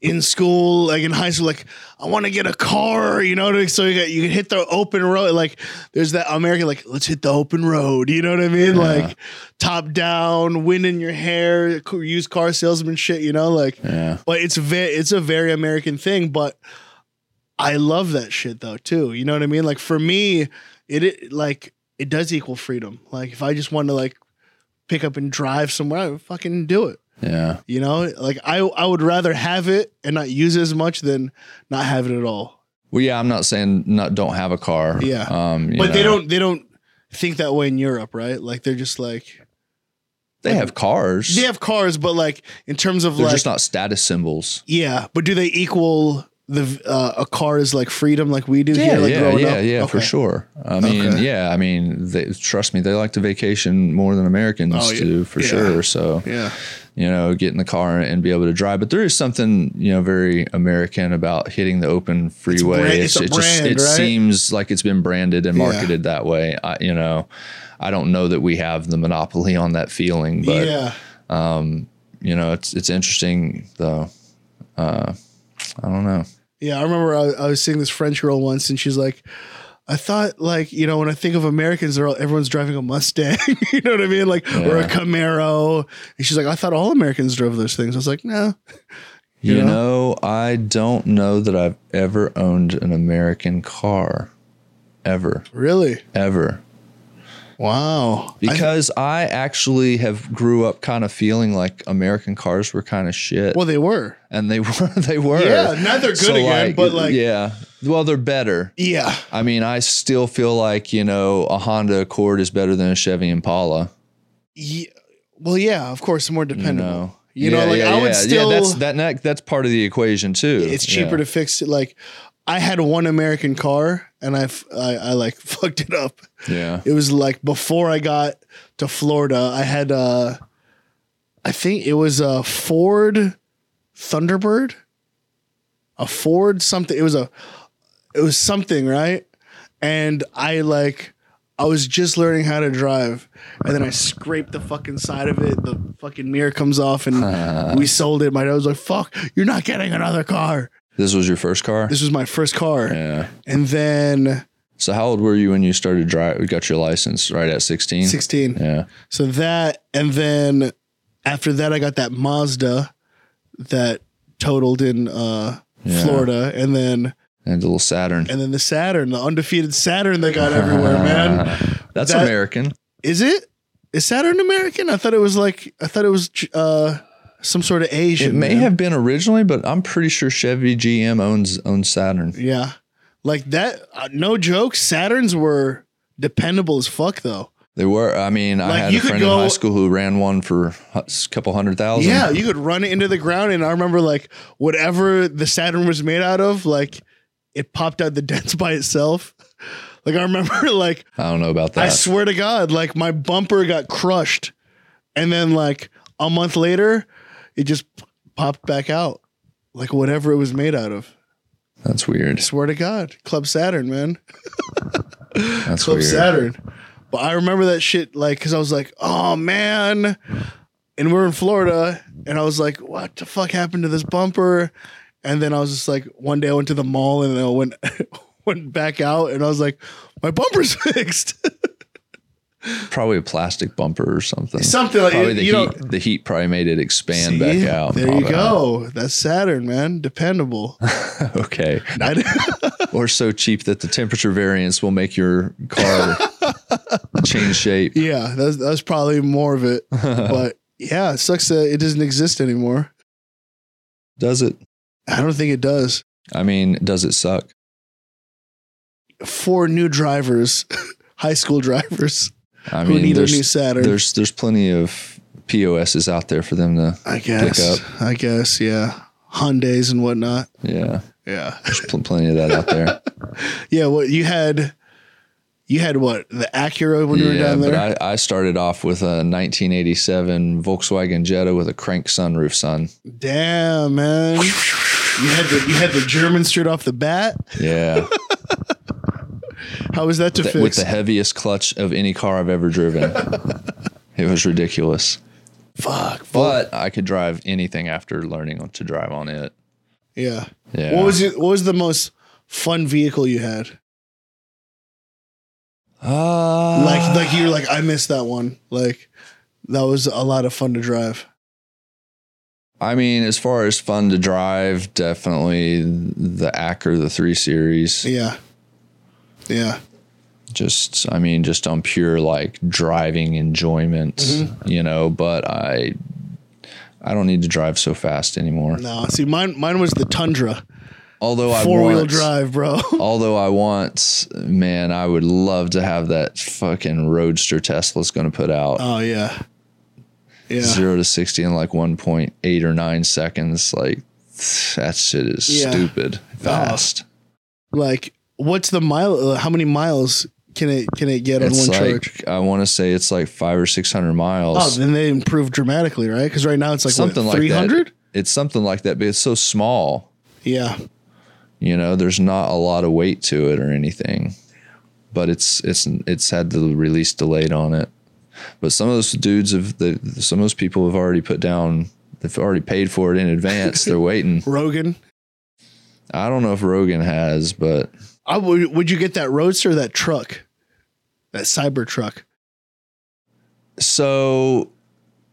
in school, like in high school, like I want to get a car, you know, so you, you can hit the open road. Like there's that American, like let's hit the open road. You know what I mean? Like top down, wind in your hair, used car salesman shit. You know, like
yeah.
but it's very it's a very American thing. But I love that shit though too. You know what I mean? Like for me, it, it like it does equal freedom. Like if I just want to like pick up and drive somewhere, I would fucking do it.
Yeah.
You know, like I I would rather have it and not use it as much than not have it at all.
Well, yeah, I'm not saying not don't have a car.
Yeah.
Um,
But they don't they don't think that way in Europe, right? Like they're just like
They have cars.
they have cars, but like in terms of
They're
like
just not status symbols.
yeah, but do they equal the uh, a car is like freedom, like we do
Yeah,
here, like
yeah,
growing
yeah,
up?
yeah, for sure. I mean,
Okay.
yeah, I mean, they, trust me, they like to vacation more than Americans
Oh, yeah.
do, for
Yeah.
sure. So,
Yeah,
you know, get in the car and be able to drive. But there is something, you know, very American about hitting the open freeway.
brand- it's a
it just it
right?
seems like it's been branded and
Yeah.
marketed that way. I, you know, I don't know that we have the monopoly on that feeling, but
yeah.
you know, it's it's interesting though. Uh, I don't know.
Yeah, I remember I, I was seeing this French girl once, and she's like, "I thought like you know when I think of Americans, they're all, everyone's driving a Mustang, [LAUGHS] you know what I mean, like or a Camaro." And she's like, "I thought all Americans drove those things." I was like, "No."
You,
You
know? I don't know that I've ever owned an American car. Ever.
Really?
Ever.
Wow. I-
Because I, actually have grew up kind of feeling like American cars were kind of shit.
well, they were.
and they [LAUGHS] were they were.
Yeah, now they're good again, but, like-
Yeah. Well, they're better.
Yeah.
I mean, I still feel like, you know, a Honda Accord is better than a Chevy Impala.
yeah. Well, yeah. Of course, more
You
dependable.
know.
You know, like I would still.
Yeah, that's that, that that's part of the equation too.
it's cheaper
Yeah.
to fix it. Like, I had one American car, and I I like [LAUGHS] fucked it up.
Yeah.
It was like before I got to Florida, I had uh I think it was a Ford Thunderbird. A Ford something. It was a it was something, right? And I like I was just learning how to drive and then I scraped the fucking side of it. The fucking mirror comes off and [LAUGHS] we sold it. My dad was like, fuck, you're not getting another car.
This was your first car?
This was my first car.
yeah.
And then
So how old were you when you started drive got your license? Right at 16?
16.
Yeah.
So that, and then after that, I got that Mazda that totaled in uh,
Yeah.
Florida, and then
And a little Saturn.
and then the Saturn, the undefeated Saturn they got everywhere, man. [LAUGHS]
That's
That-
American.
Is it? Is Saturn American? I thought it was like I thought it was uh, some sort of Asian.
It may
man.
have been originally, but I'm pretty sure Chevy GM owns owns Saturn.
yeah, like that. Uh, no joke. Saturns were dependable as fuck, though.
They were. I mean, I had a friend in high school who ran one for a couple hundred thousand.
Yeah, you could run it into the ground, and I remember like whatever the Saturn was made out of, like it popped out the [LAUGHS] dents by itself. Like I remember, [LAUGHS] like
I don't know about that.
I swear to God, like my bumper got crushed, and then like a month later, it just popped back out, like whatever it was made out of.
That's weird.
Swear to God, Club Saturn, man, [LAUGHS]
That's
Club
weird.
Saturn. But I remember that shit, like, because I was like, oh man, and we're in Florida, and I was like, what the fuck happened to this bumper? And then I was just like, one day I went to the mall and then I went [LAUGHS] went back out, and I was like, my bumper's [LAUGHS] fixed.
Probably a plastic bumper or something.
Something like
Probably the
you know.
heat. The heat probably made it expand
See?
back out.
There you go. That's Saturn, man. Dependable. [LAUGHS]
Okay. [LAUGHS] Or so cheap that the temperature variance will make your car [LAUGHS] change shape.
yeah, that's that's probably more of it. but yeah, it sucks that it doesn't exist anymore.
Does it?
I don't think it does.
I mean, does it suck?
For new drivers, high school drivers
I
who
mean,
need a
there's,
new Saturn.
there's there's plenty of POSs out there for them to.
I guess.
up.
I guess. Yeah. Hyundai's and whatnot.
Yeah,
Yeah.
there's pl- plenty of that out there. [LAUGHS]
Yeah. What you had? You had what? The Acura when you were down there.
but I, I started off with a 1987 Volkswagen Jetta with a crank sunroof. Son,
Damn, man. You had the you had the German straight off the bat.
yeah, [LAUGHS]
How was that to
Th-
fix?
with the heaviest clutch of any car I've ever driven. [LAUGHS] it was ridiculous.
Fuck.
But I could drive anything after learning to drive on it.
Yeah.
Yeah.
What was? What was the most fun vehicle you had?
Uh,
Like, like you're like, I missed that one. Like, that was a lot of fun to drive.
I mean, as far as fun to drive, definitely the Acura, the three series.
Yeah. Yeah.
Just, I mean, just on pure like driving enjoyment,
Mm-hmm.
you know. But I, I don't need to drive so fast anymore.
No, see, mine, mine was the Tundra,
Although I
four wheel drive, bro. [LAUGHS]
Although I want, man, I would love to have that fucking Roadster Tesla's going to put out.
oh yeah. Yeah.
zero to 60 in like 1.8 or 9 seconds. Like, that shit is
Yeah.
stupid. fast.
Like, what's the mile? Uh, how many miles can it can it get on one
like
charge?
I want to say it's like five or six hundred miles.
Oh, then they improved dramatically, right? Because right now it's like
something
what,
like
three hundred.
that. It's something like that, but it's so small.
Yeah,
You know, there's not a lot of weight to it or anything, but it's it's it's had the release delayed on it. But some of those dudes have the some of those people have already put down. They've already paid for it in advance. They're [LAUGHS] waiting.
Rogan.
I don't know if Rogan has, but
I would. Would you get that roadster, that truck, that cyber truck?
so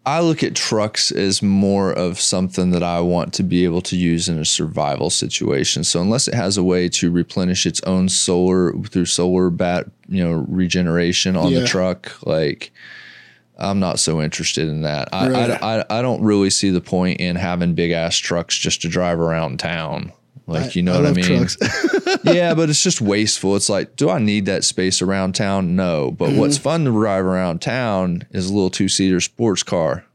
I look at trucks as more of something that I want to be able to use in a survival situation. So unless it has a way to replenish its own solar through solar bat, you know, regeneration on
Yeah.
the truck, like I'm not so interested in that. I,
Right.
I, I I don't really see the point in having big ass trucks just to drive around town. Like you know what I mean? [LAUGHS] yeah, but it's just wasteful. It's like, do I need that space around town? No. But what's
Mm-hmm.
fun to drive around town is a little two seater sports car.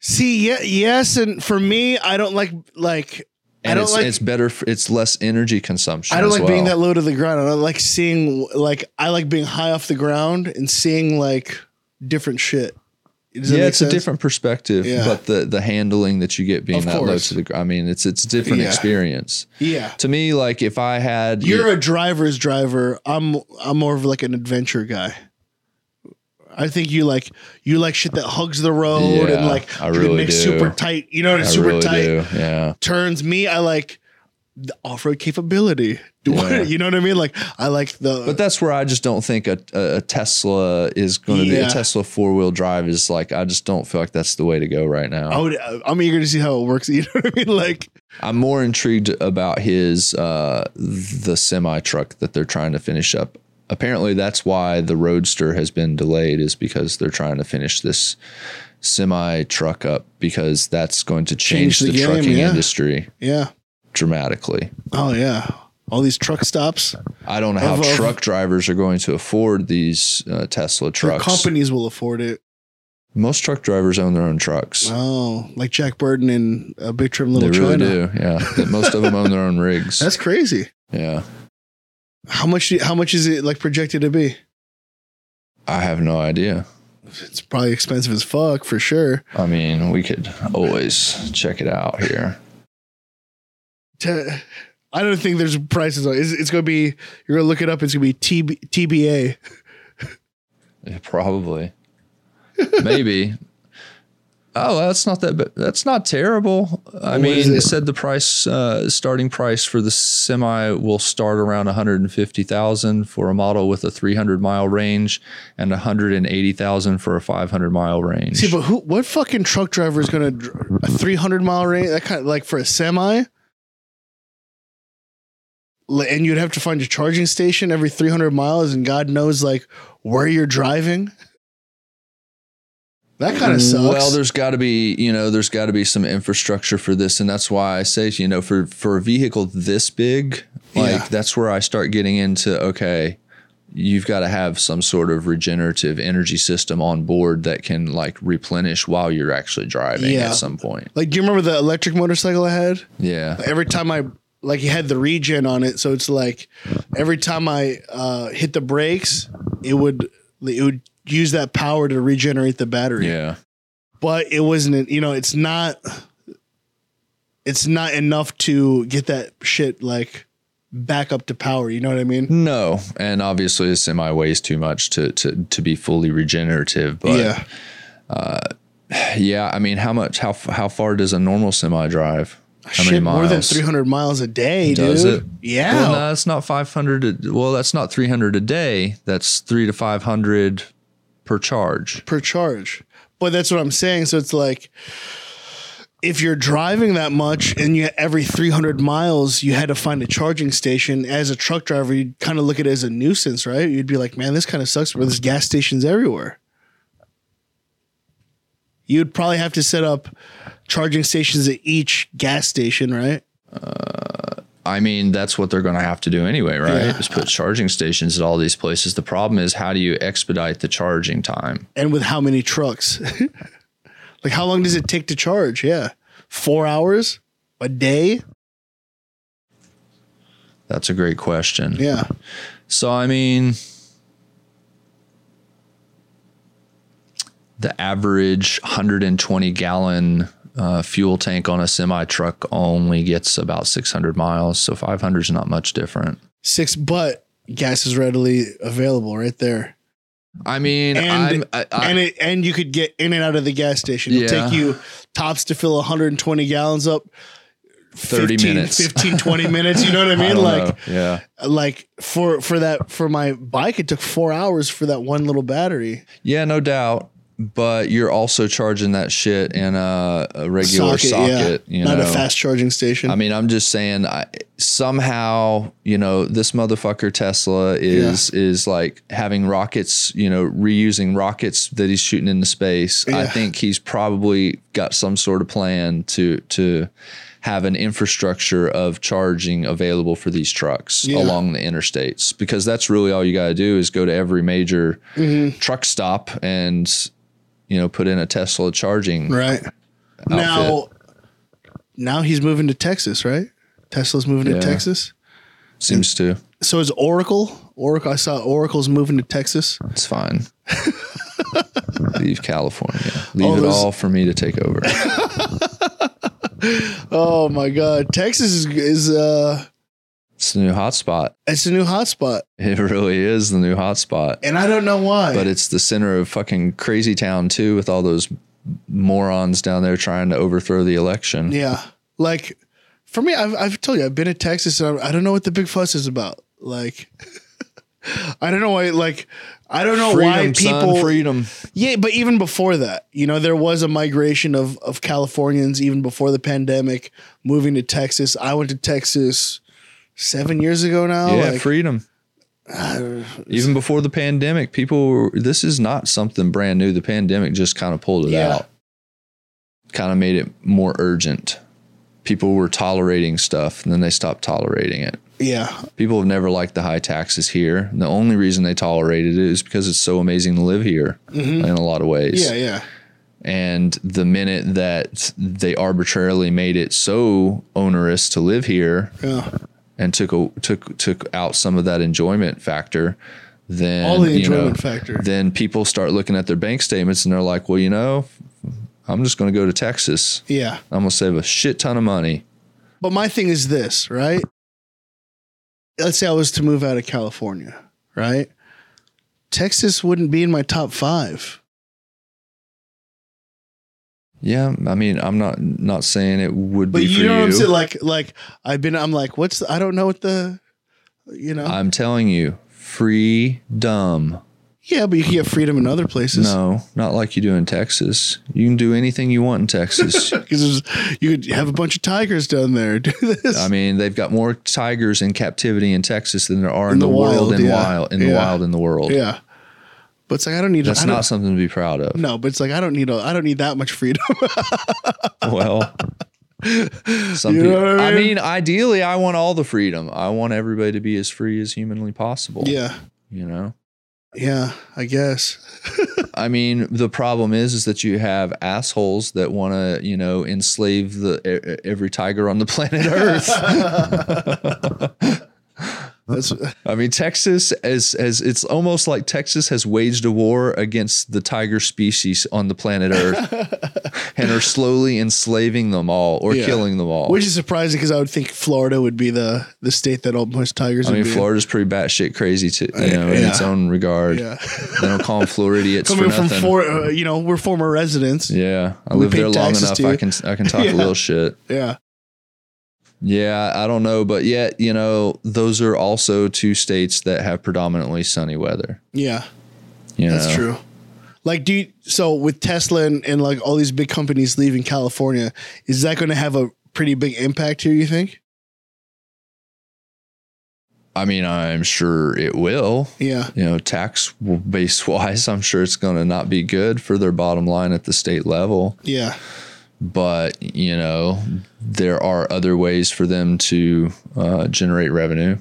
See, yeah, yes, and for me, I don't like like I
And
don't
it's,
like
it's better. For, it's less energy consumption.
I don't like being that low to the ground. I don't like seeing like I like being high off the ground and seeing like different shit. Does
Yeah, it's
sense?
a different perspective,
Yeah.
but the the handling that you get being
Of
that low to the ground. I mean, it's it's a different
Yeah.
experience.
Yeah,
To me, like if I had
you're a driver's driver. I'm I'm more of like an adventure guy. I think you like you like shit that hugs the road and like
I really
make
do.
super tight. You know,
I
super
really
tight
do. Yeah.
turns. Me, I like the off road capability. [LAUGHS] Do
Yeah.
you know what I mean? Like I like the
But that's where I just don't think a, a, Tesla is going to be a Tesla four wheel drive is like I just don't feel like that's the way to go right now.
I would, I'm eager to see how it works. [LAUGHS] You know what I mean? Like
I'm more intrigued about his uh, the semi truck that they're trying to finish up. Apparently, that's why the Roadster has been delayed, is because they're trying to finish this semi truck up because that's going to change,
Change the
the,
game,
trucking
yeah.
industry
yeah.
Dramatically.
Oh yeah. All these truck stops.
I don't know how
Of-
truck drivers are going to afford these uh, Tesla trucks.
companies will afford it.
Most truck drivers own their own trucks.
Oh, like Jack Burton and uh, Big Trim
they
Little
really
China.
do. Yeah, most of them own their own rigs. [LAUGHS]
That's crazy.
yeah.
How much? do- How much is it like projected to be?
I have no idea.
It's probably expensive as fuck for sure.
I mean, we could always check it out here.
Te- I don't think there's prices on. it. It's, it's gonna be. You're gonna look it up. It's gonna be TB, TBA. [LAUGHS]
Yeah, probably. Maybe. Oh, that's not that. But that's not terrible. I
What
mean,
it?
it said the price, uh, starting price for the semi will start around one hundred and fifty thousand for a model with a three hundred mile range, and one hundred and eighty thousand for a five hundred mile range.
See, but who? What fucking truck driver is gonna a 300 mile range? That kind of like for a semi. And you'd have to find a charging station every 300 miles, and God knows like where you're driving. That kind of mm, sucks.
Well, there's got to be, you know, there's got to be some infrastructure for this, and that's why I say, you know, for for a vehicle this big, like
Yeah.
that's where I start getting into. Okay, you've got to have some sort of regenerative energy system on board that can like replenish while you're actually driving
Yeah.
at some point.
like, do you remember the electric motorcycle I had?
Yeah,
every time I like he had the regen on it, so it's like every time I uh, hit the brakes, it would it would use that power to regenerate the battery.
yeah,
But it wasn't you know, it's not it's not enough to get that shit like back up to power, you know what I mean?
no, and obviously a semi weighs too much to to to be fully regenerative. But
yeah.
yeah, I mean, how much how how far does a normal semi drive? How
Shit, more than 300 miles a day,
Does
dude.
it?
Yeah.
Well, no, that's not 500. a- Well, that's not 300 a day. That's three to 500 per charge.
per charge. But that's what I'm saying. So it's like if you're driving that much and you every 300 miles you had to find a charging station as a truck driver, you'd kind of look at it as a nuisance, right? You'd be like, man, this kind of sucks, but there's gas stations everywhere. You'd probably have to set up charging stations at each gas station, right?
Uh, I mean, that's what they're going to have to do anyway, right?
Yeah.
Is put charging stations at all these places. The problem is, how do you expedite the charging time?
And with how many trucks? [LAUGHS] like, how long does it take to charge? Yeah. Four hours? A day?
That's a great question.
Yeah.
So I mean, the average 120 gallon uh, fuel tank on a semi truck only gets about 600 miles. So 500 is not much different.
Six, but gas is readily available right there.
I mean,
And-
I, I,
and it and you could get in and out of the gas station. It'll
Yeah.
take you tops to fill 120 gallons up
30 minutes.
15 20 minutes, you know what I [LAUGHS]
I
mean?
don't
like
know. yeah.
like for for that for my bike it took 4 hours for that one little battery.
Yeah, no doubt. But you're also charging that shit in a, a regular socket, you
not
know.
a fast charging station.
I mean, I'm just saying. I, somehow, you know, this motherfucker Tesla is is like having rockets. You know, reusing rockets that he's shooting into space. I think he's probably got some sort of plan to to have an infrastructure of charging available for these trucks
Yeah.
along the interstates because that's really all you got to do is go to every major
Mm-hmm.
truck stop and you know put in a Tesla charging
right. Now now he's moving to Texas, right? Tesla's moving
Yeah.
to Texas.
seems to
So is Oracle? Oracle I saw Oracle's moving to Texas.
It's fine. [LAUGHS] Leave California. Leave
All
it
those-
all for me to take over. [LAUGHS]
Oh my god. Texas is is uh
It's the new hotspot.
it's a new hotspot. [LAUGHS]
It really is the new hotspot.
And I don't know why.
But it's the center of fucking crazy town too, with all those morons down there trying to overthrow the election.
Yeah. Like for me, I've, I've told you, I've been in Texas and I, I don't know what the big fuss is about. Like, [LAUGHS] I don't know why, like, I don't know why people,
son, freedom.
yeah, but even before that, you know, there was a migration of, of Californians even before the pandemic moving to Texas. I went to Texas seven years ago now.
yeah,
like,
freedom. Even before the pandemic, people were, this is not something brand new. The pandemic just kind of pulled it
Yeah.
out, kind of made it more urgent. People were tolerating stuff and then they stopped tolerating it.
yeah.
People have never liked the high taxes here. And the only reason they tolerated it is because it's so amazing to live here in a lot of ways.
Mm-hmm. Yeah. Yeah.
And the minute that they arbitrarily made it so onerous to live here
Yeah.
And took a, took took out some of that enjoyment factor, then
All the
you know,
enjoyment factor.
Then people start looking at their bank statements and they're like, well, you know, I'm just going to go to Texas.
Yeah.
I'm going to save a shit ton of money.
But my thing is this, right? Let's say I was to move out of California, right? Texas wouldn't be in my top five.
Yeah, I mean, I'm not not saying it would
But
be
you
for
know
you.
what I'm saying? Like, like I've been. I'm like, what's? The, I don't know what the. You know.
I'm telling you, freedom.
yeah, but you can get freedom in other places.
No, not like you do in Texas. You can do anything you want in Texas. [LAUGHS]
because you could have a bunch of tigers down there. [LAUGHS] Do this.
I mean, they've got more tigers in captivity in Texas than there are in,
In
the,
the
world in
yeah.
wild in the wild in the world.
yeah, but it's like I don't need.
That's
I don't,
not something to be proud of.
No, but it's like I don't need. A, I don't need that much freedom. [LAUGHS]
Well, some
You
people.
I
I
mean?
mean, ideally, I want all the freedom. I want everybody to be as free as humanly possible.
yeah,
you know.
yeah. I guess. [LAUGHS]
I mean, the problem is, is that you have assholes that want to, you know, enslave the every tiger on the planet [LAUGHS] Earth.
That's [LAUGHS] [LAUGHS]
I mean, Texas as as it's almost like Texas has waged a war against the tiger species on the planet Earth, [LAUGHS] and are slowly enslaving them all or
Yeah.
killing them all.
which is surprising because I would think Florida would be the the state that all most tigers.
I
would
mean,
be in.
Florida's pretty batshit crazy too, you know, in its own regard.
Yeah.
They don't call them Floridians for
coming from
nothing.
four, uh, you know, we're former residents.
yeah, I
We
live there long enough. I can I can talk
Yeah.
a little shit.
Yeah,
Yeah, I don't know, but yet you know those are also two states that have predominantly sunny weather.
yeah,
You
that's
know?
true. Like, do you, so with Tesla and, and like all these big companies leaving California, is that going to have a pretty big impact here? You think?
I mean, I'm sure it will.
Yeah,
You know, tax base wise, I'm sure it's going to not be good for their bottom line at the state level.
yeah,
But you know, there are other ways for them to uh, generate revenue.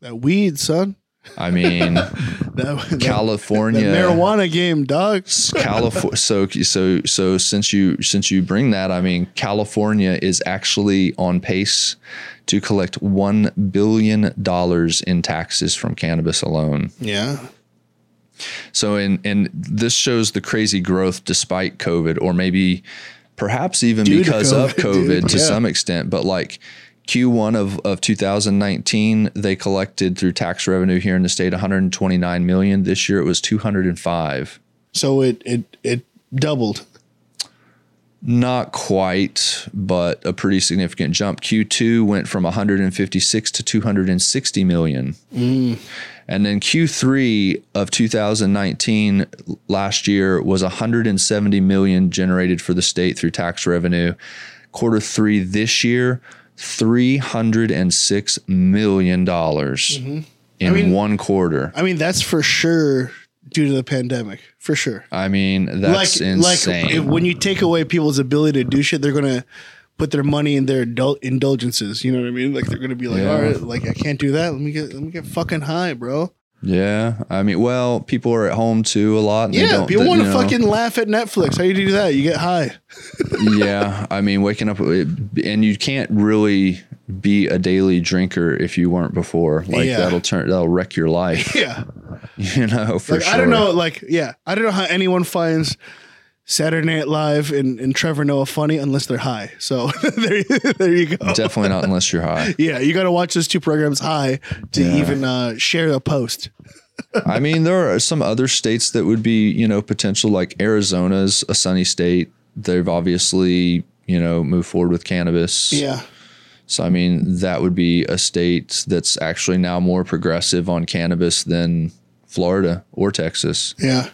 that weed, son.
I mean, [LAUGHS]
That,
California
that marijuana game, dog.
California. [LAUGHS] So so so since you since you bring that, I mean, California is actually on pace to collect one billion dollars in taxes from cannabis alone.
Yeah.
So and and this shows the crazy growth despite COVID, or maybe perhaps even
Due
because of
COVID,
COVID
dude,
to
yeah.
some extent. But like Q1 of, of 2019, they collected through tax revenue here in the state 129 million. This year it was 205.
So it it it doubled.
Not quite, but a pretty significant jump. Q2 went from 156 to 260 million. Mm. And then Q3 of 2019 last year was 170 million generated for the state through tax revenue. Quarter three this year, 306 million dollars mm-hmm. in
mean-
one quarter.
I mean, that's for sure due to the pandemic, for sure.
I mean, that's
like
insane.
like if, when you take away people's ability to do shit, they're gonna put their money in their adult indulgences. You know what I mean? Like they're gonna be like,
Yeah.
all right, like I can't do that. Let me get let me get fucking high, bro.
yeah, I mean, well, people are at home too a lot. and they
Yeah, people want to
know.
fucking laugh at Netflix. How you do that? You get high. [LAUGHS]
yeah, I mean, waking up and you can't really be a daily drinker if you weren't before. Like
Yeah.
that'll turn that'll wreck your life. [LAUGHS]
Yeah, [LAUGHS]
You know, for
like
sure.
I don't know. Like yeah, I don't know how anyone finds Saturday Night Live and, and Trevor Noah funny unless they're high. So [LAUGHS] there, there you go.
Definitely not unless you're high. [LAUGHS]
Yeah, you got to watch those two programs high to even uh, share a post.
I mean, there are some other states that would be, you know, potential. Like Arizona's a sunny state. They've obviously, you know, moved forward with cannabis.
Yeah.
So I mean, that would be a state that's actually now more progressive on cannabis than Florida or Texas.
Yeah.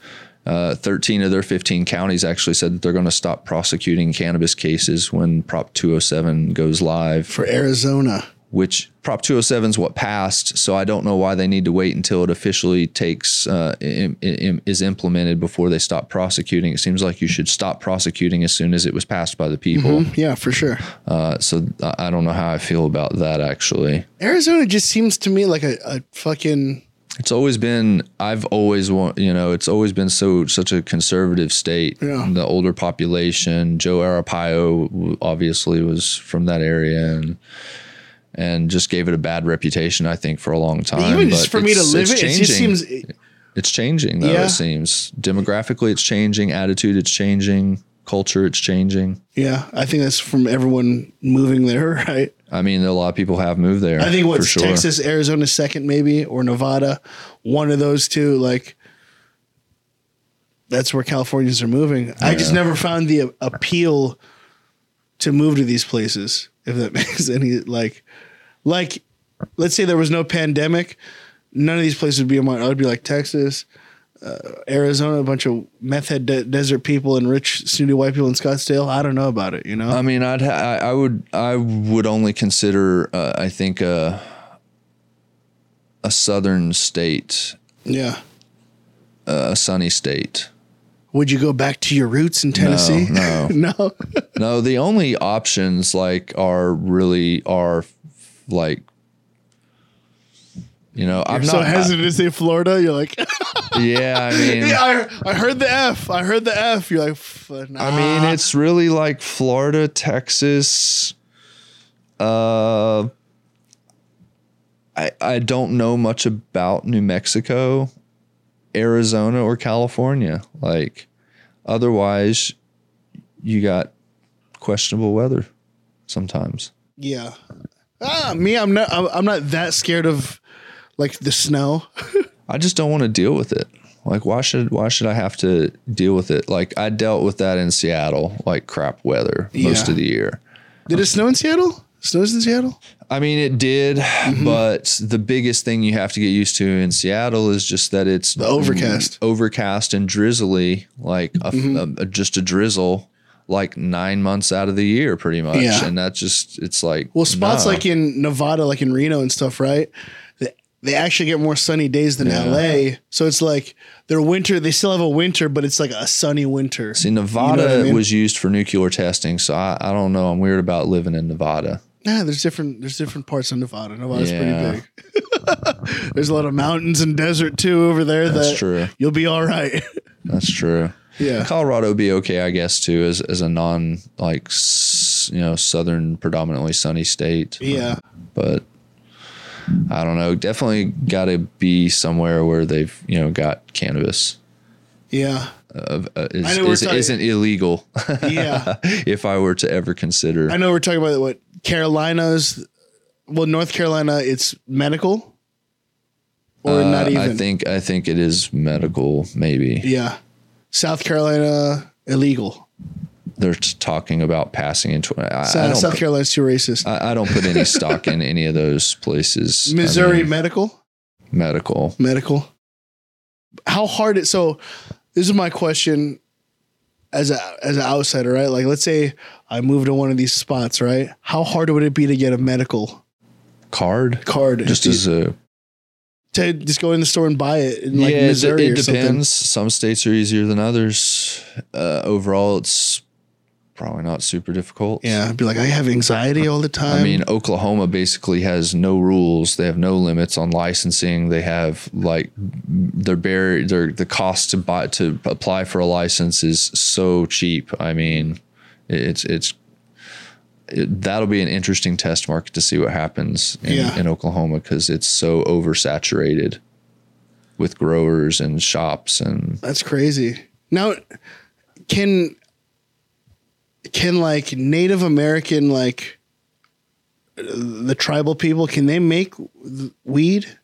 Uh, 13 of their 15 counties actually said that they're going to stop prosecuting cannabis cases when Prop 207 goes live,
For Arizona.
which Prop 207 is what passed. So I don't know why they need to wait until it officially takes uh, im- im- is implemented before they stop prosecuting. It seems like you should stop prosecuting as soon as it was passed by the people.
Yeah, for sure.
Uh, so I I don't know how I feel about that actually.
Arizona just seems to me like a, a fucking
It's always been. I've always want. You know, it's always been so such a conservative state.
Yeah.
The older population. Joe Arpaio obviously was from that area and and just gave it a bad reputation. I think for a long time.
even just for me to live
it's
it, it just
changing.
seems
It's changing though.
Yeah.
It seems demographically, it's changing. Attitude, it's changing. Culture, it's changing.
yeah, I think that's from everyone moving there, [LAUGHS] right?
I mean, a lot of people have moved there.
I think what's
sure.
Texas, Arizona second maybe or Nevada, one of those two like that's where Californians are moving. I just never found the appeal to move to these places if that [LAUGHS] makes any like like let's say there was no pandemic, none of these places would be in my I would be like Texas, uh, Arizona, a bunch of meth head de- desert people and rich snooty white people in Scottsdale. I don't know about it, you know.
I mean, I'd ha- I, I would I would only consider uh, I think a a southern state,
yeah.
a sunny state.
Would you go back to your roots in Tennessee?
no. [LAUGHS]
no.
No, the only options like are really are like you know I'm
so
not
hesitant to say Florida. You're like, [LAUGHS]
yeah. I mean,
yeah, I, I heard the F. I heard the F. You're like, nah.
I mean, it's really like Florida, Texas. Uh, I I don't know much about New Mexico, Arizona, or California. Like, otherwise, you got questionable weather sometimes.
yeah. Ah, me, I'm not. I'm, I'm not that scared of like the snow. [LAUGHS]
I just don't want to deal with it. Like, why should why should I have to deal with it? Like, I dealt with that in Seattle, like crap weather most
Yeah.
of the year.
Did it snow in Seattle? Snows in Seattle?
I mean, it did,
Mm-hmm.
but the biggest thing you have to get used to in Seattle is just that it's
The overcast.
overcast and drizzly, like a,
Mm-hmm.
a- just a drizzle, like nine months out of the year, pretty much.
Yeah.
And that's just it's like
Well, spots like in Nevada, like in Reno and stuff, right? They, actually get more sunny days than
Yeah.
LA. So it's like their winter. They still have a winter, but it's like a sunny winter.
see Nevada
what I mean?
was used for nuclear testing, so I, I don't know. I'm weird about living in Nevada.
Yeah, there's different. There's different parts of Nevada. Nevada's
Yeah.
pretty big. [LAUGHS] There's a lot of mountains and desert too over there.
That's
that
true.
You'll be all right. [LAUGHS]
That's true.
yeah.
Colorado would be okay, I guess, too, as as a non like s- you know southern predominantly sunny state.
Yeah.
but I don't know. Definitely got to be somewhere where they've you know got cannabis.
Yeah.
Uh, is,
I know we're
is,
talking-
isn't illegal. [LAUGHS]
Yeah.
if I were to ever consider,
I know we're talking about what Carolinas. Well, North Carolina, it's medical, or
Uh,
not even.
I think I think it is medical. Maybe
Yeah. South Carolina illegal.
They're talking about passing into. I, I
So. South
put,
Carolina's too racist.
I, I don't put any [LAUGHS] stock in any of those places. I
Missouri
mean,
medical.
medical.
Medical. How hard it so this is my question as a as an outsider, right? Like let's say I move to one of these spots, right? How hard would it be to get a medical
Card,
card?
just as a
to just go in the store and buy it in like
yeah, it-
Missouri
it,
or something.
depends. Some states are easier than others. Uh, overall, it's probably not super difficult.
Yeah, I'd be like, I have anxiety all the time.
I mean, Oklahoma basically has no rules. They have no limits on licensing. They have like their barrier, their the cost to buy to apply for a license is so cheap. I mean, it's it's it, that'll be an interesting test market to see what happens in,
Yeah.
in Oklahoma because it's so oversaturated with growers and shops and
That's crazy. Now, can can like Native American like the tribal people can they make weed?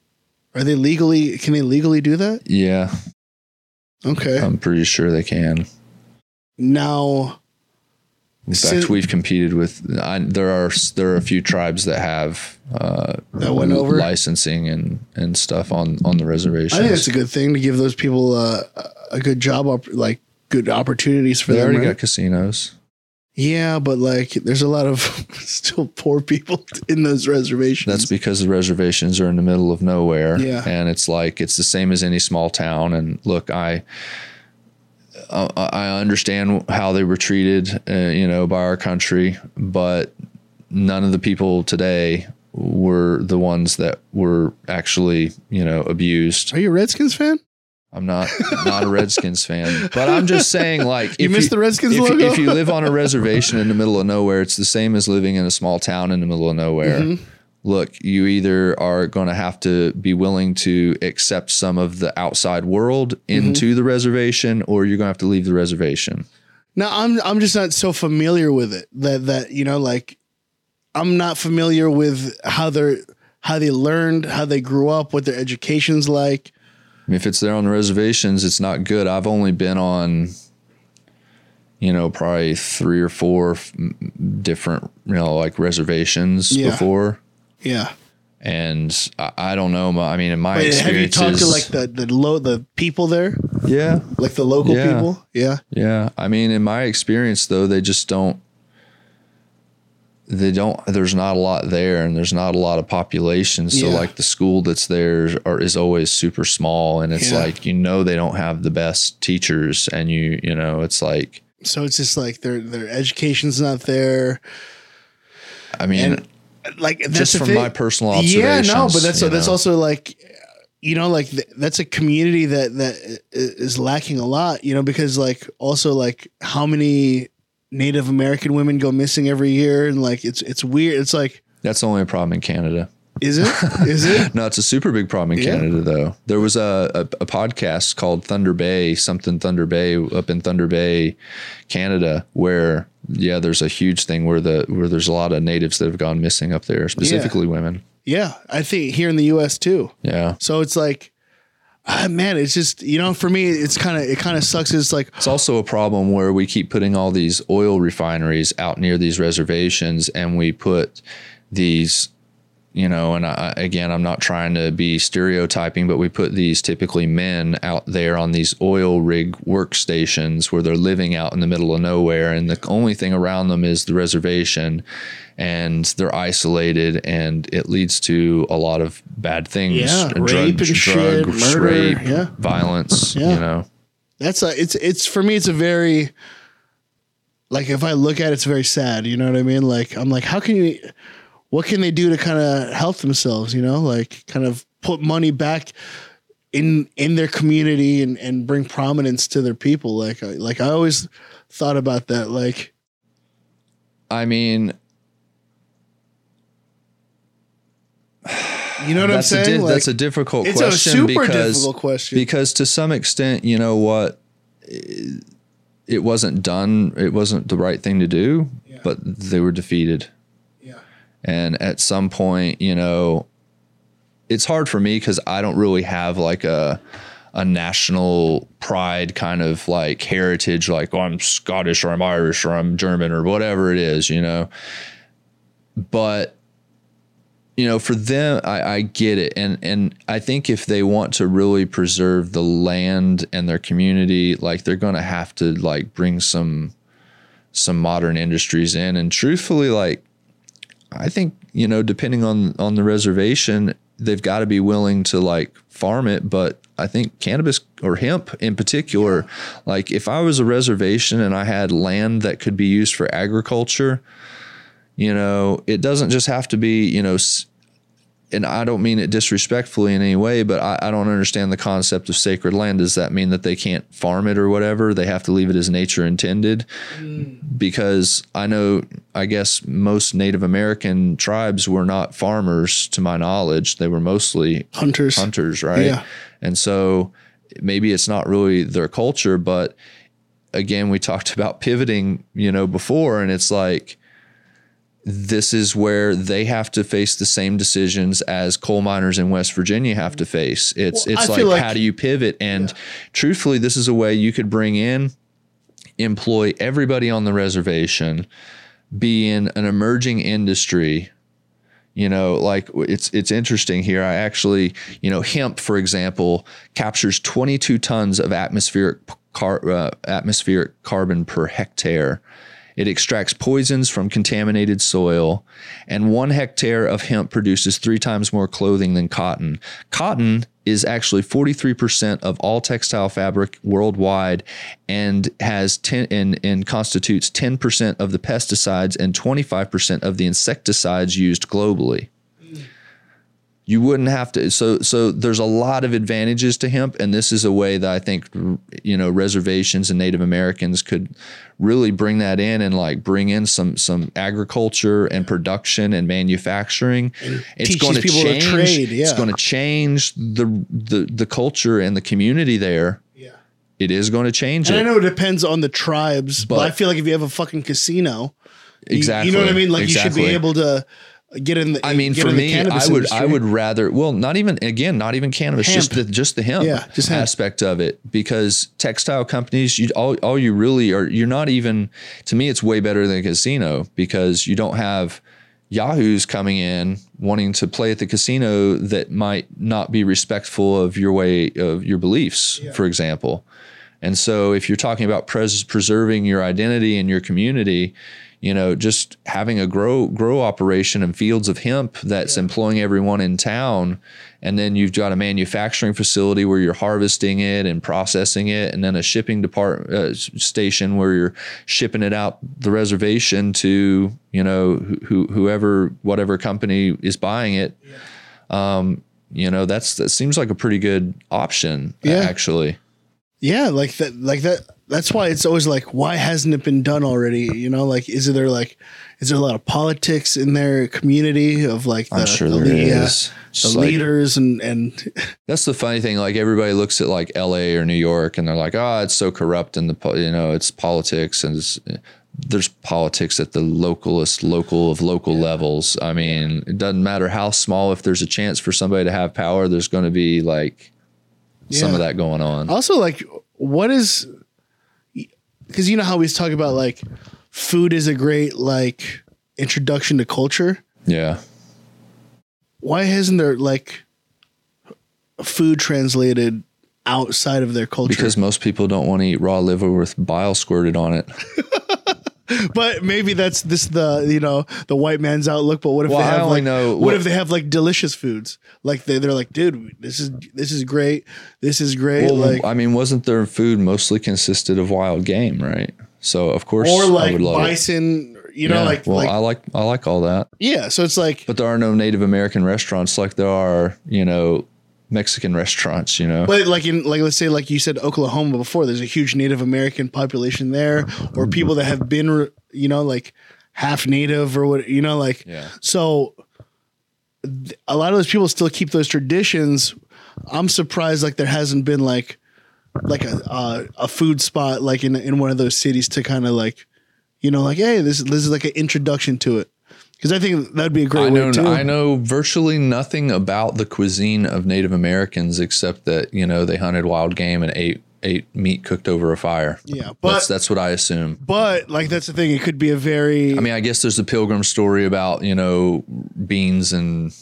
Are they legally? Can they legally do that?
yeah,
Okay.
I'm pretty sure they can.
now,
In
So-
fact, we've competed with. I, there are there are a few tribes that have uh,
That went over?
licensing and and stuff on on the reservation.
I think that's a good thing to give those people uh, a good job, op- like good opportunities for
they
them.
already
right?
got casinos.
Yeah, but like, there's a lot of [LAUGHS] still poor people [LAUGHS] in those reservations.
That's because the reservations are in the middle of nowhere.
Yeah.
and it's like it's the same as any small town. And look, I. I I understand how they were treated, uh, you know, by our country, but none of the people today were the ones that were actually, you know, abused.
Are you a Redskins fan?
I'm not not a Redskins fan, but I'm just saying, like, [LAUGHS]
You missed the Redskins
if,
logo?
if you live on a reservation in the middle of nowhere, it's the same as living in a small town in the middle of nowhere.
Mm-hmm.
Look, you either are going to have to be willing to accept some of the outside world
Mm-hmm.
into the reservation, or you're going to have to leave the reservation.
No, I'm I'm just not so familiar with it that that you know like I'm not familiar with how they're how they learned, how they grew up, what their education's like.
If it's there on the reservations, it's not good. I've only been on, you know, probably three or four different, you know, like reservations
Yeah.
before.
Yeah.
and I, I don't know. my- I mean, in my
Wait, have you talked to like the the low the people there,
yeah,
like the local
Yeah.
people? Yeah.
yeah. I mean, in my experience, though, they just don't. They don't. There's not a lot there, and there's not a lot of population. So,
Yeah.
like the school that's there are, is always super small, and it's
Yeah.
like you know they don't have the best teachers, and you you know it's like
So it's just like their their education's not there.
I mean,
And like that's
just from
thing.
my personal
Yeah,
observations.
no, but that's that's
know.
also like you know like th- that's a community that that is lacking a lot, you know, because like also like how many Native American women go missing every year and like it's it's weird. It's like
that's only a problem in Canada.
is it? Is it? [LAUGHS]
No, it's a super big problem in
Yeah.
Canada, though. There was a, a, a podcast called Thunder Bay, something Thunder Bay up in Thunder Bay, Canada, where yeah, there's a huge thing where the where there's a lot of natives that have gone missing up there, specifically women.
Yeah, I think here in the US too.
Yeah,
So it's like ah, man, it's just you know, for me it's kind of it kind of sucks. It's like
it's also a problem where we keep putting all these oil refineries out near these reservations, and we put these you know, and I, again, I'm not trying to be stereotyping, but we put these typically men out there on these oil rig workstations where they're living out in the middle of nowhere, and the only thing around them is the reservation, and they're isolated, and it leads to a lot of bad things,
Yeah,
drug,
rape and shit, murder,
rape,
yeah.
violence,
Yeah.
you know.
that's a it's it's for me it's a very like if I look at it, it's very sad. You know what I mean? Like I'm like, how can you? What can they do to kind of help themselves? You know, like kind of put money back in in their community and and bring prominence to their people. Like like I always thought about that. Like
I mean, [SIGHS]
you know what I'm
that's a
saying?
di-
like,
that's a difficult
it's a
question
super
because
difficult question.
because to some extent, you know what, it, it wasn't done. It wasn't the right thing to do,
Yeah.
but they were defeated. And at some point, you know, it's hard for me because I don't really have like a a national pride kind of like heritage, like oh, I'm Scottish or I'm Irish or I'm German or whatever it is, you know. But you know, for them, I, I get it, and and I think if they want to really preserve the land and their community, like they're going to have to like bring some some modern industries in, and truthfully, like I think you know, depending on on the reservation, they've got to be willing to like farm it. But I think cannabis or hemp in particular, like if I was a reservation and I had land that could be used for agriculture, you know, it doesn't just have to be you know. s- And I don't mean it disrespectfully in any way, but I, I don't understand the concept of sacred land. Does that mean that they can't farm it or whatever? They have to leave it as nature intended? Mm. because I know, I guess most Native American tribes were not farmers, to my knowledge. They were mostly
Hunters.
hunters, right?
Yeah.
And so maybe it's not really their culture, but again, we talked [LAUGHS] about pivoting, you know, before, and it's like this is where they have to face the same decisions as coal miners in West Virginia have to face. It's
Well,
it's like,
like-
how do you pivot? And truthfully, this is a way you could bring in employ everybody on the reservation, be in an emerging industry. You know, like it's it's interesting here. I actually, you know, hemp, for example, captures 22 tons of atmospheric car, uh, atmospheric carbon per hectare. It extracts poisons from contaminated soil, and one hectare of hemp produces three times more clothing than cotton. Cotton is actually 43% of all textile fabric worldwide and has 10 and, and constitutes 10% of the pesticides and 25% of the insecticides used globally you wouldn't have to so so there's a lot of advantages to hemp and this is a way that i think you know reservations and native americans could really bring that in and like bring in some some agriculture and production and manufacturing. It's
teach
going to
people to
change
trade,
it's going to change the the the culture and the community there.
Yeah.
it is going to change
And I know it depends on the tribes, but,
But-
I feel like if you have a fucking casino, you-
exactly
you know what I mean? Like you should be able to get in the.
I mean, for me, I would
industry.
I would rather well, not even again, not even cannabis, just the
Hemp.
just the hemp,
Yeah, just hemp.
aspect of it. Because textile companies, you all all you really are, you're not even. To me, it's way better than a casino because you don't have yahoos coming in wanting to play at the casino that might not be respectful of your way of your beliefs, for example. And so, if you're talking about pres- preserving your identity and your community, you know, just having a grow grow operation and fields of hemp that's employing everyone in town, and then you've got a manufacturing facility where you're harvesting it and processing it, and then a shipping department uh, station where you're shipping it out the reservation to you know who, who, whoever whatever company is buying it. Um, you know, that's that seems like a pretty good option,
Yeah.
actually.
Yeah, like that, like that. That's why it's always like, why hasn't it been done already? You know, like, is there like, is there a lot of politics in their community of like the,
I'm sure
the,
there is.
lead- yeah,
It's
the
like-
leaders and and [LAUGHS]
That's the funny thing. Like everybody looks at like L.A. or New York, and they're like, "Oh, it's so corrupt," and the you know it's politics, and it's, there's politics at the localist, local of local levels. I mean, it doesn't matter how small. If there's a chance for somebody to have power, there's going to be like some of that going on.
also like, what is? Because you know how we talk about like, food is a great like introduction to culture.
Yeah,
Why hasn't there like food translated outside of their culture?
because most people don't want to eat raw liver with bile squirted on it. [LAUGHS]
but maybe that's this the you know the white man's outlook. But what if
Well,
they have like
know-
what
what-
if they have like delicious foods? Like they they're like, dude, this is this is great. This is great.
Well,
like
I mean, wasn't their food mostly consisted of wild game, right? So of course,
or
I
like
would love it.
bison. you know,
Yeah,
like
well,
like
I like I like all that,
yeah. So it's like
but there are no Native American restaurants like there are, you know, Mexican restaurants. You know,
But like in like let's say like you said Oklahoma before, there's a huge Native American population there, or people that have been you know like half Native or what you know like
Yeah.
so. A lot of those people still keep those traditions. I'm surprised like there hasn't been like like a uh, a food spot like in in one of those cities to kind of like you know like hey this this is like an introduction to it because I think that'd be a great
I know
way too.
I know virtually nothing about the cuisine of Native Americans except that you know they hunted wild game and ate ate meat cooked over a fire.
Yeah, but
that's that's what I assume.
but like that's the thing. It could be a very
I mean, I guess there's the pilgrim story about you know beans and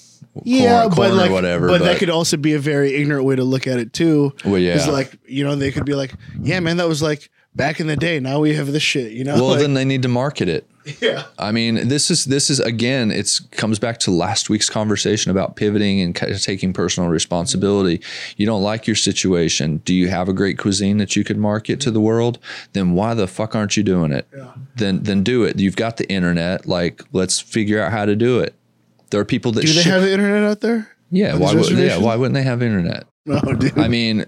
yeah,
corn,
but
corn
like
or whatever.
But, that could also be a very ignorant way to look at it too.
Well, yeah.
Like you know they could be like, yeah, man, that was like back in the day. Now we have this shit. You know.
well,
Like,
then they need to market it.
yeah.
I mean, this is this is again, it's comes back to last week's conversation about pivoting and taking personal responsibility. You don't like your situation. Do you have a great cuisine that you could market to the world? Then why the fuck aren't you doing it?
Yeah.
Then then do it. You've got the internet. Like, let's figure out how to do it. There are people that
Do they
ship-
have the internet out there?
yeah. Why would, yeah. Why wouldn't they have internet?
No, dude.
I mean,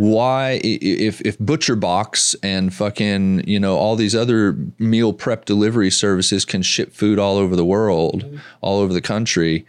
why if if Butcher Box and fucking you know all these other meal prep delivery services can ship food all over the world,
Mm-hmm.
all over the country,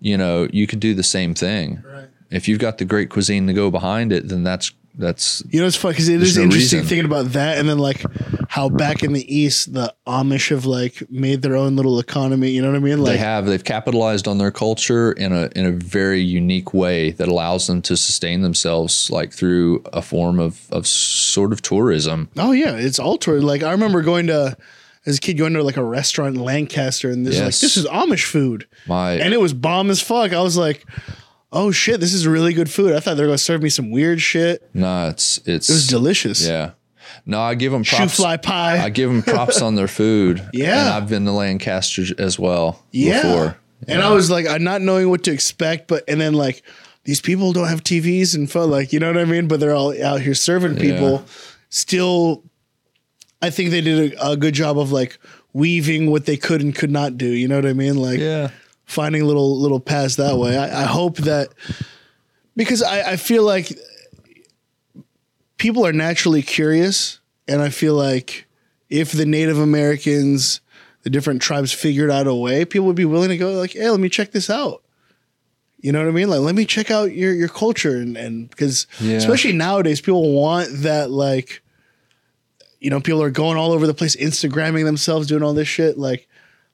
you know, you could do the same thing.
Right.
If you've got the great cuisine to go behind it, then that's that's
You know, it's funny because it is
no
interesting
reason.
thinking about that, and then like how back in the East, the Amish have like made their own little economy. You know what I mean?
they have they've capitalized on their culture in a in a very unique way that allows them to sustain themselves like through a form of of sort of tourism.
oh yeah, it's all tour Like I remember going to as a kid going to like a restaurant in Lancaster, and this is like this is Amish food.
My
and it was bomb as fuck. I was like, oh shit, this is really good food. I thought they were gonna serve me some weird shit.
no, it's it's
It was delicious.
Yeah. No, I give them
Shoe
props.
fly pie.
I give them props on their food. [LAUGHS]
Yeah.
And I've been to Lancaster as well
yeah.
before.
And I was like, I'm not knowing what to expect, but and then like these people don't have TVs and fun, like you know what I mean. But they're all out here serving people. Still, I think they did a, a good job of like weaving what they could and could not do. You know what I mean? Like
Yeah.
Finding little little paths that way. I, I hope that because I, I feel like people are naturally curious, and I feel like if the Native Americans, the different tribes figured out a way, people would be willing to go like, "Hey, let me check this out." You know what I mean? Like, let me check out your your culture, and and because
Yeah.
especially nowadays, people want that like. You know, people are going all over the place, Instagramming themselves, doing all this shit. Like,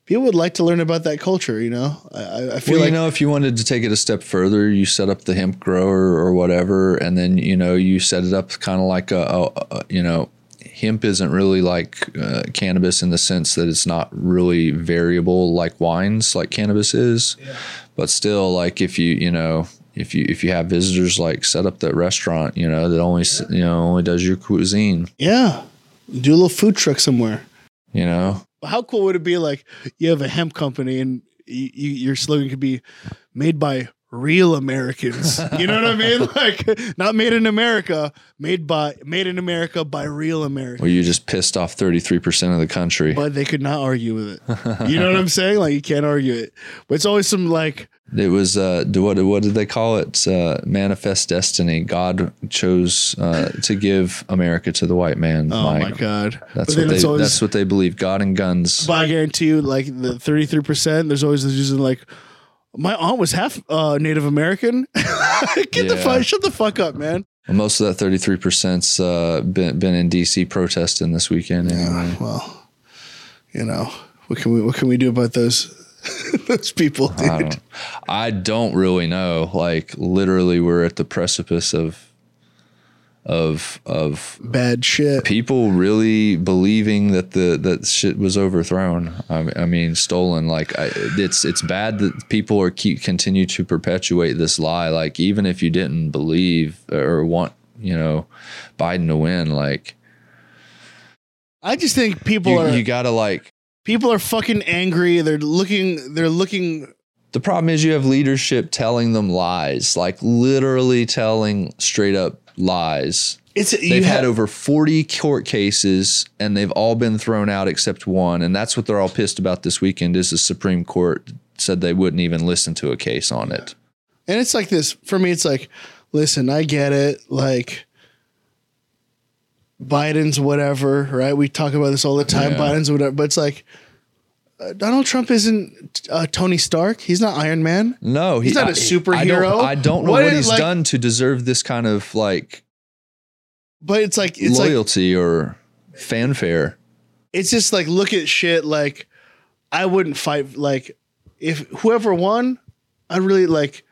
people would like to learn about that culture. You know, I- I, I feel
Well,
like
you know, if you wanted to take it a step further, you set up the hemp grower or whatever, and then you know you set it up kind of like a, a, a you know, hemp isn't really like uh, cannabis in the sense that it's not really variable like wines, like cannabis is. But still, like if you you know if you if you have visitors, like set up that restaurant, you know that only s you know only does your cuisine,
Yeah. Do a little food truck somewhere.
you know.
How cool would it be like you have a hemp company and you, you, your slogan could be made by real Americans. You know what I mean? [LAUGHS] Like not made in America, made by made in America by real Americans.
Where you just pissed off thirty three percent of the country.
But they could not argue with it. You know what I'm saying? Like you can't argue it. But it's always some like
It was uh, what what did they call it? Uh, manifest destiny. God chose uh, to give America to the white man.
oh
Mike.
my god.
That's
but
what they.
always
that's what they believe. God and guns.
But I guarantee you, like the 33%, there's always this using like, my aunt was half uh, Native American. [LAUGHS] Get the fuck, shut the fuck up, man.
Most of that thirty three percent's uh, been been in D.C. protesting this weekend. Anyway.
Well, you know, what can we what can we do about those [LAUGHS] those people, dude?
I don't. I don't really know. Like literally, we're at the precipice of of of
Bad shit.
people really believing that the that shit was overthrown. I, I mean, stolen. Like I, it's it's bad that people are keep continue to perpetuate this lie. Like even if you didn't believe or want, you know, Biden to win, like
I just think people
you,
are
you gotta like.
people are fucking angry. They're looking. They're looking.
The problem is you have leadership telling them lies, like literally telling straight up lies.
It's
They've had
had
over 40 court cases and they've all been thrown out except one. And that's what they're all pissed about this weekend is the Supreme Court said they wouldn't even listen to a case on it.
And it's like this for me. It's like, listen, I get it. Like Biden's whatever, right? We talk about this all the time.
Yeah.
Biden's whatever, but it's like uh, Donald Trump isn't uh, Tony Stark. He's not Iron Man.
No,
He's not a
a
superhero.
I don't, know
What
what,
is,
he's
like-
done to deserve this kind of like
But it's like it's like
loyalty or fanfare.
it's just like look at shit. Like I wouldn't fight. Like if whoever won, I really like.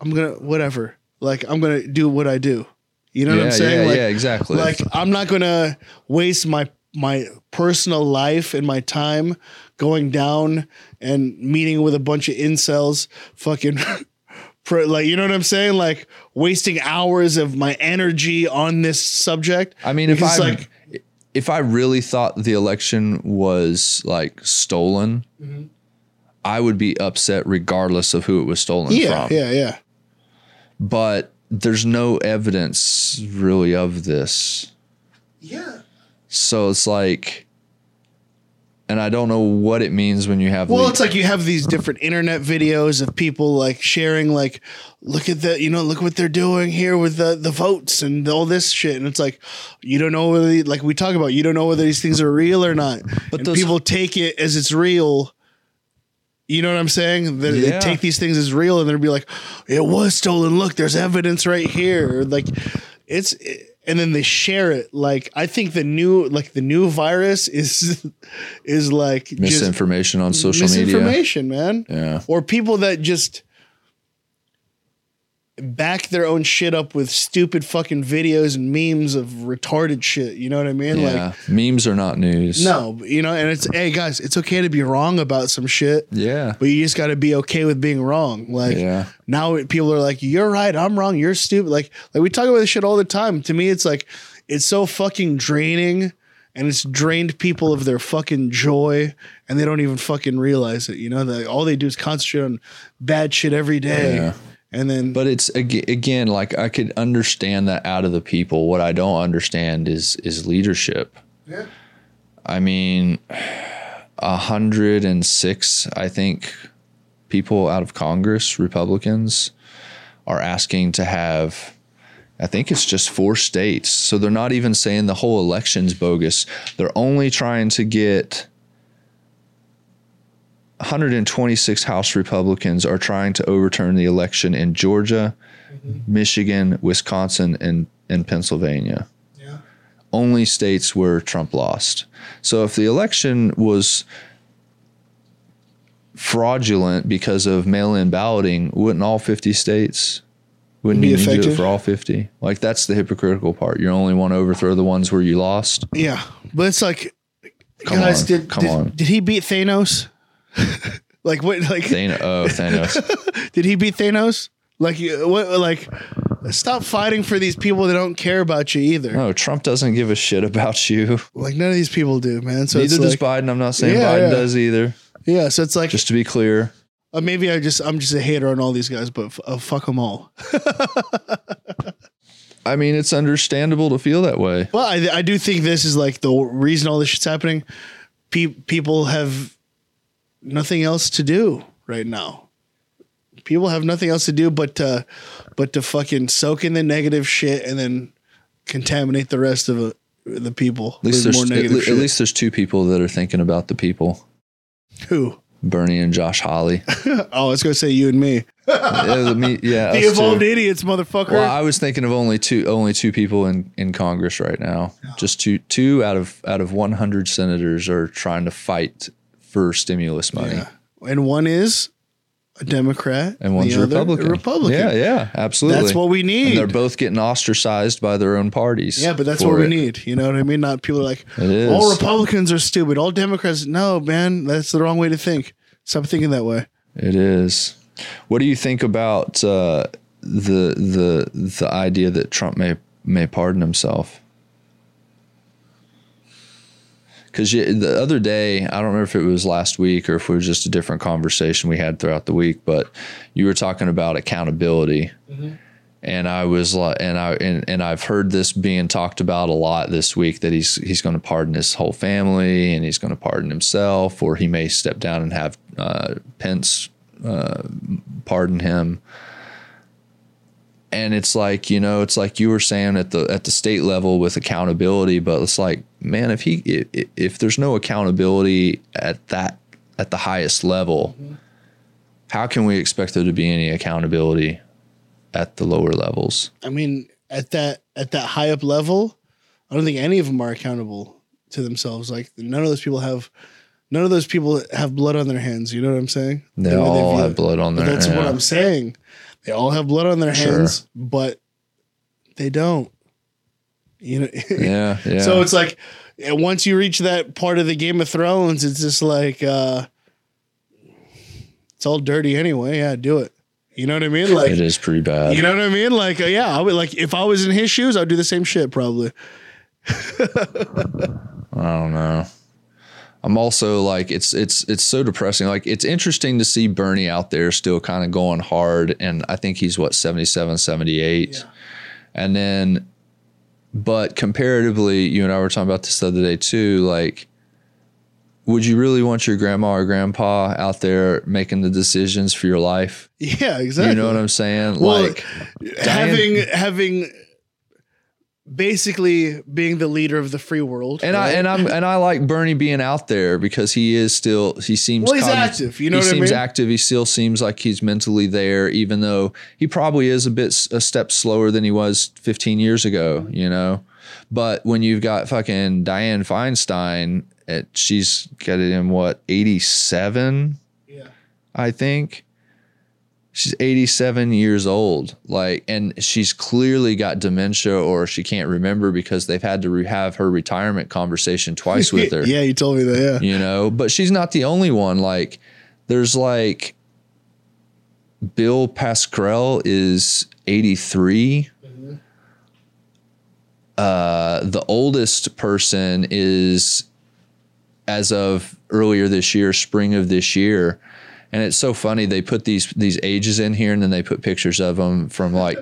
I'm gonna whatever. Like I'm gonna do what I do. You know what I'm saying?
yeah,
like,
yeah, exactly.
like I'm not gonna waste my my personal life and my time going down and meeting with a bunch of incels, fucking. [LAUGHS] Like you know what I'm saying? Like wasting hours of my energy on this subject.
I mean, if I
like
if I really thought the election was like stolen,
Mm-hmm.
I would be upset regardless of who it was stolen
yeah,
from.
yeah, yeah.
But there's no evidence really of this.
Yeah.
So it's like and I don't know what it means when you have
Well,
the-
it's like you have these different internet videos of people like sharing, like, look at the, you know, look what they're doing here with the, the votes and all this shit. And it's like, you don't know whether, like we talk about, you don't know whether these things are real or not. But
those-
people take it as it's real. You know what I'm saying? They
Yeah.
take these things as real and they'll be like, it was stolen. Look, there's evidence right here. Like, it's, and then they share it. Like, I think the new, like the new virus is, [LAUGHS] is like
misinformation on social media.
misinformation, man.
Yeah.
Or people that just back their own shit up with stupid fucking videos and memes of retarded shit. You know what I mean?
Yeah. Memes are not news.
No, you know, and it's, hey guys, it's okay to be wrong about some shit,
Yeah.
but you just got to be okay with being wrong. Like,
Yeah.
now people are like, you're right, I'm wrong, you're stupid. Like, like we talk about this shit all the time. To me, it's like, it's so fucking draining and it's drained people of their fucking joy and they don't even fucking realize it. You know, that all they do is concentrate on bad shit every day.
Yeah.
And then,
But it's again like I could understand that out of the people. What I don't understand is is leadership.
Yeah.
I mean, a hundred and six, I think, people out of Congress, Republicans, are asking to have. I think it's just four states. So they're not even saying the whole election's bogus. They're only trying to get 126 House Republicans are trying to overturn the election in Georgia, mm-hmm. Michigan, Wisconsin, and, and Pennsylvania.
yeah.
Only states where Trump lost. So if the election was fraudulent because of mail in balloting, wouldn't all 50 states? Wouldn't
Be
you to do it for all 50? Like that's the hypocritical part. You only want to overthrow the ones where you lost.
Yeah. But it's like,
Come
guys,
on,
did,
come
did,
on.
did he beat Thanos? [LAUGHS] like, what, like,
Thanos, oh, Thanos. [LAUGHS]
Did he beat Thanos? Like you- what? Like stop fighting for these people that don't care about you either.
No, Trump doesn't give a shit about you.
Like none of these people do, man. So
Neither does
like,
Biden. I'm not saying
Yeah,
Biden
yeah.
does either.
yeah. So it's like
Just to be clear.
uh, maybe I just I'm just a hater on all these guys, but f- uh, fuck them all. [LAUGHS]
I mean, it's understandable to feel that way.
Well, I I do think this is like the reason all this shit's happening. Pe- people have nothing else to do right now. People have nothing else to do but to, but to fucking soak in the negative shit and then contaminate the rest of uh, the people
At least, there's,
more
at, at least there's two people that are thinking about the people
Who?
Bernie and Josh Hawley. [LAUGHS]
oh, I was gonna say you and me,
yeah, me, [LAUGHS] yeah
the evolved
two.
idiots, motherfucker.
Well, I was thinking of only two only two people in, in Congress right now. Just two two out of out of 100 senators are trying to fight for stimulus money.
yeah. And one is a Democrat,
And one's a Republican.
A Republican.
Yeah, yeah, absolutely.
That's what we need.
And they're both getting ostracized by their own parties.
Yeah, but that's what we
it.
need. You know what I mean? Not people are like, all Republicans are stupid. All Democrats. No, man, that's the wrong way to think. Stop thinking that way.
It is. What do you think about uh, the the the idea that Trump may may pardon himself? Because the other day, I don't remember if it was last week or if it was just a different conversation we had throughout the week, but you were talking about accountability, and I was like, and I and, and I've heard this being talked about a lot this week that he's he's going to pardon his whole family and he's going to pardon himself, or he may step down and have uh, Pence uh, pardon him. And it's like you know, it's like you were saying at the at the state level with accountability, but it's like, man, if he if, if there's no accountability at that at the highest level, mm-hmm. how can we expect there to be any accountability at the lower levels.
I mean, at that at that high up level, I don't think any of them are accountable to themselves. Like none of those people have none of those people have blood on their hands. You know what I'm saying?
No, they the all have blood on their. Hands.
That's yeah. what I'm saying. They all have blood on their hands, sure. but they don't. You know. [LAUGHS]
Yeah. Yeah.
so it's like once you reach that part of the Game of Thrones, it's just like uh it's all dirty anyway. Yeah, do it. You know what I mean? Like
it is pretty bad.
You know what I mean? Like uh, yeah, I would like if I was in his shoes, I'd do the same shit probably. [LAUGHS]
I don't know. I'm also like it's it's it's so depressing. Like it's interesting to see Bernie out there still kind of going hard and I think he's what 77 78. Yeah. And then but comparatively, you and I were talking about this the other day too, like would you really want your grandma or grandpa out there making the decisions for your life?
Yeah, exactly.
You know what I'm saying?
Well, like having Diane, having basically being the leader of the free world.
And right? I and I'm and I like Bernie being out there because he is still he seems
well, he's cogn- active. You know,
he seems
I mean?
active. He still seems like he's mentally there, even though he probably is a bit a step slower than he was 15 years ago. You know, but when you've got fucking Diane Feinstein at she's getting in what 87
yeah
i think she's 87 years old like and she's clearly got dementia or she can't remember because they've had to re- have her retirement conversation twice with [LAUGHS] her
yeah you told me that yeah
you know but she's not the only one like there's like bill pascrell is 83 mm-hmm. uh, the oldest person is as of earlier this year, spring of this year. And it's so funny they put these these ages in here and then they put pictures of them from like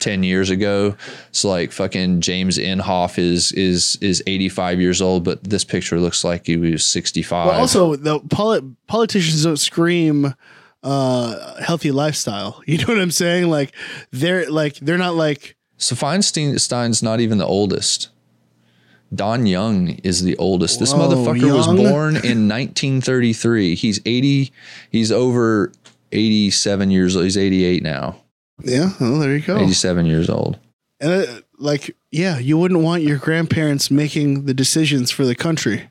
10 years ago. It's like fucking James Inhofe is is is 85 years old, but this picture looks like he was 65.
Well, also the polit- politicians don't scream uh healthy lifestyle. [LAUGHS] You know what I'm saying? Like they're like they're not like
so Feinstein's not even the oldest. Don Young is the oldest. This Whoa, motherfucker young? was born in 1933. He's 80. He's over 87 years old. He's 88 now.
Yeah. Well, there you go.
87 years old.
And uh, like, yeah, you wouldn't want your grandparents making the decisions for the country.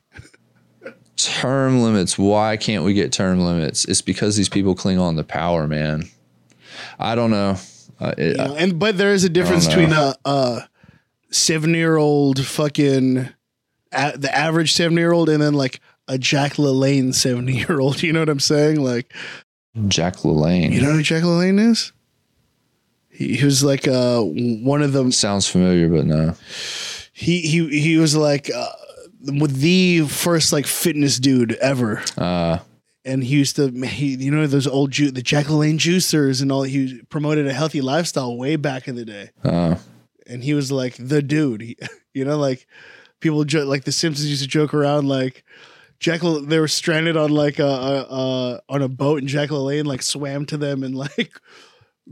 term limits. Why can't we get term limits? It's because these people cling on to power, man. I don't know. Uh, it,
know, and but there is a difference between a, a 70 year old fucking a, the average 70 year old and then like a Jack LaLanne 70 year old. You know what I'm saying? Like
Jack LaLanne.
You know who Jack LaLanne is? He, he was like uh one of them.
Sounds familiar, but no.
He he he was like uh, the first like fitness dude ever.
Uh
and he used to he, you know those old ju- the Jack LaLanne juicers and all he promoted a healthy lifestyle way back in the day.
Uh
and he was like the dude. He, [LAUGHS] you know, like people jo- like the Simpsons used to joke around like Jack. They were stranded on like a, a, a on a boat, and Jack LaLanne like swam to them and [LAUGHS] like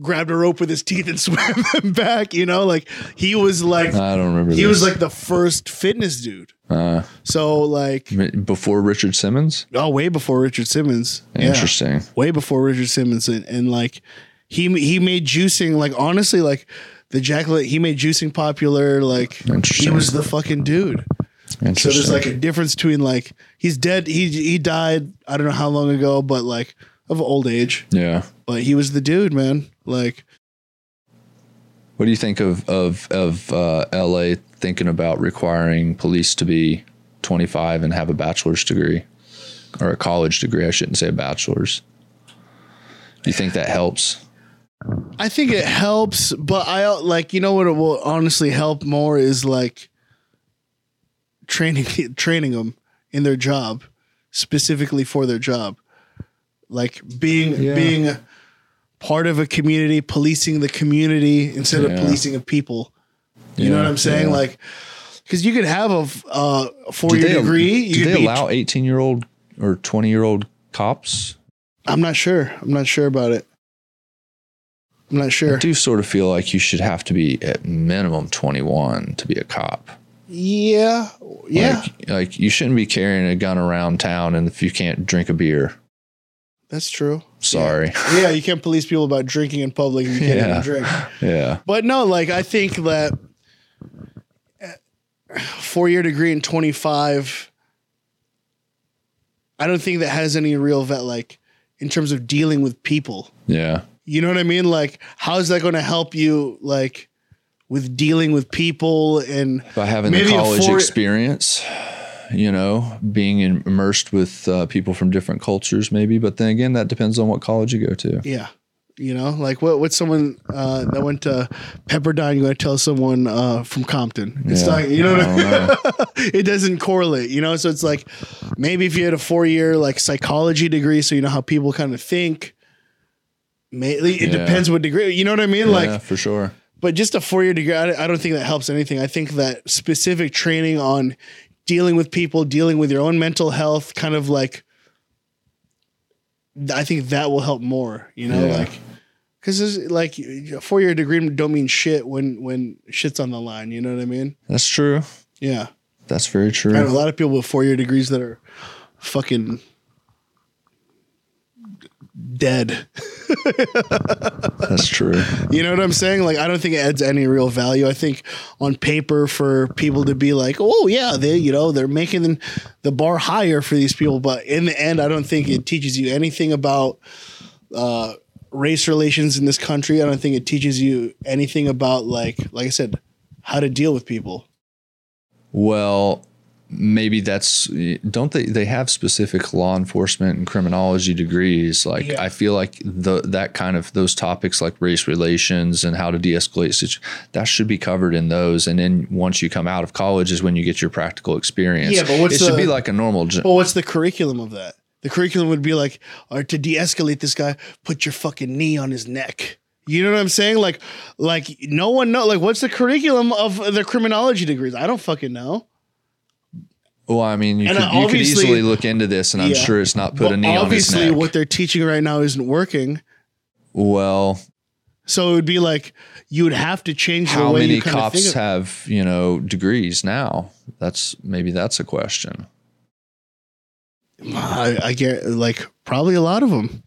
grabbed a rope with his teeth and [LAUGHS] swam them back. You know, like he was like
I don't remember.
He
this.
was like the first fitness dude.
Uh,
so like
before Richard Simmons.
Oh, way before Richard Simmons.
Interesting.
Yeah, way before Richard Simmons, and, and like he he made juicing like honestly like the Jack he made juicing popular. Like he was the fucking dude. So there's like a difference between like he's dead. He he died. I don't know how long ago, but like of old age.
Yeah.
But he was the dude, man. Like.
What do you think of of of uh, L.A. thinking about requiring police to be 25 and have a bachelor's degree or a college degree? I shouldn't say a bachelor's. Do you think that helps?
I think it helps, but I like you know what it will honestly help more is like training [LAUGHS] training them in their job specifically for their job. Like being yeah. being part of a community, policing the community instead of policing of people. You know what I'm saying?
yeah.
Like, because you could have a, uh, a four year degree. You
do
could
they allow 18 year old or 20 year old cops?
I'm not sure. I'm not sure about it. I'm not sure.
I do sort of feel like you should have to be at minimum 21 to be a cop.
Yeah. Yeah.
Like, like you shouldn't be carrying a gun around town and if you can't drink a beer.
that's true.
Sorry.
Yeah. You can't police people about drinking in public if you can't
Yeah.
even drink. [LAUGHS]
Yeah.
But no, like I think that uh, four year degree in 25, I don't think that has any real vet like in terms of dealing with people.
Yeah.
You know what I mean? Like, how is that going to help you like with dealing with people and
By having
Maybe
the
a
college
four-
experience, you know, being in, immersed with uh, people from different cultures, maybe. But then again, that depends on what college you go to.
yeah, you know, like what what's someone uh, that went to Pepperdine going to tell someone uh, from Compton? It's
Yeah.
not, you know what I mean?
know. [LAUGHS]
it doesn't correlate, you know. So it's like maybe if you had a four year like psychology degree, so you know how people kind of think. Mainly, it
Yeah.
depends what degree. You know what I mean?
yeah,
Like,
for sure.
but just a four year degree, I, don't think that helps anything. I think that specific training on dealing with people, dealing with your own mental health, kind of like, I think that will help more. You know,
Yeah.
like. Because like a four year degree don't mean shit when when shit's on the line. You know what I mean?
That's true.
Yeah.
That's very true.
A lot of people with four year degrees that are fucking dead. [LAUGHS]
That's true.
You know what I'm saying? Like, I don't think it adds any real value. I think on paper for people to be like, oh yeah, they, you know, they're making the bar higher for these people, but in the end, I don't think it teaches you anything about uh, race relations in this country. I don't think it teaches you anything about like, like I said, how to deal with people.
Well, maybe that's don't they they have specific law enforcement and criminology degrees like
Yeah.
i feel like the that kind of those topics like race relations and how to de-escalate situ- that should be covered in those and then once you come out of college is when you get your practical experience
Yeah, but what's
it should
the-
be like a normal j-
Well, what's the curriculum of that? The curriculum would be like, or to de-escalate this guy, put your fucking knee on his neck. You know what I'm saying? Like, like no one know. Like, what's the curriculum of the criminology degrees? I don't fucking know.
Well i mean you
And
could, you could easily look into this and i'm
Yeah.
sure it's not put a knee on his
obviously, what they're teaching right now isn't working.
well
So it would be like you would have to change the
how
way
many
you kind of
cops.
Of,
have you know degrees now that's maybe that's a question
I, I get like probably a lot of them.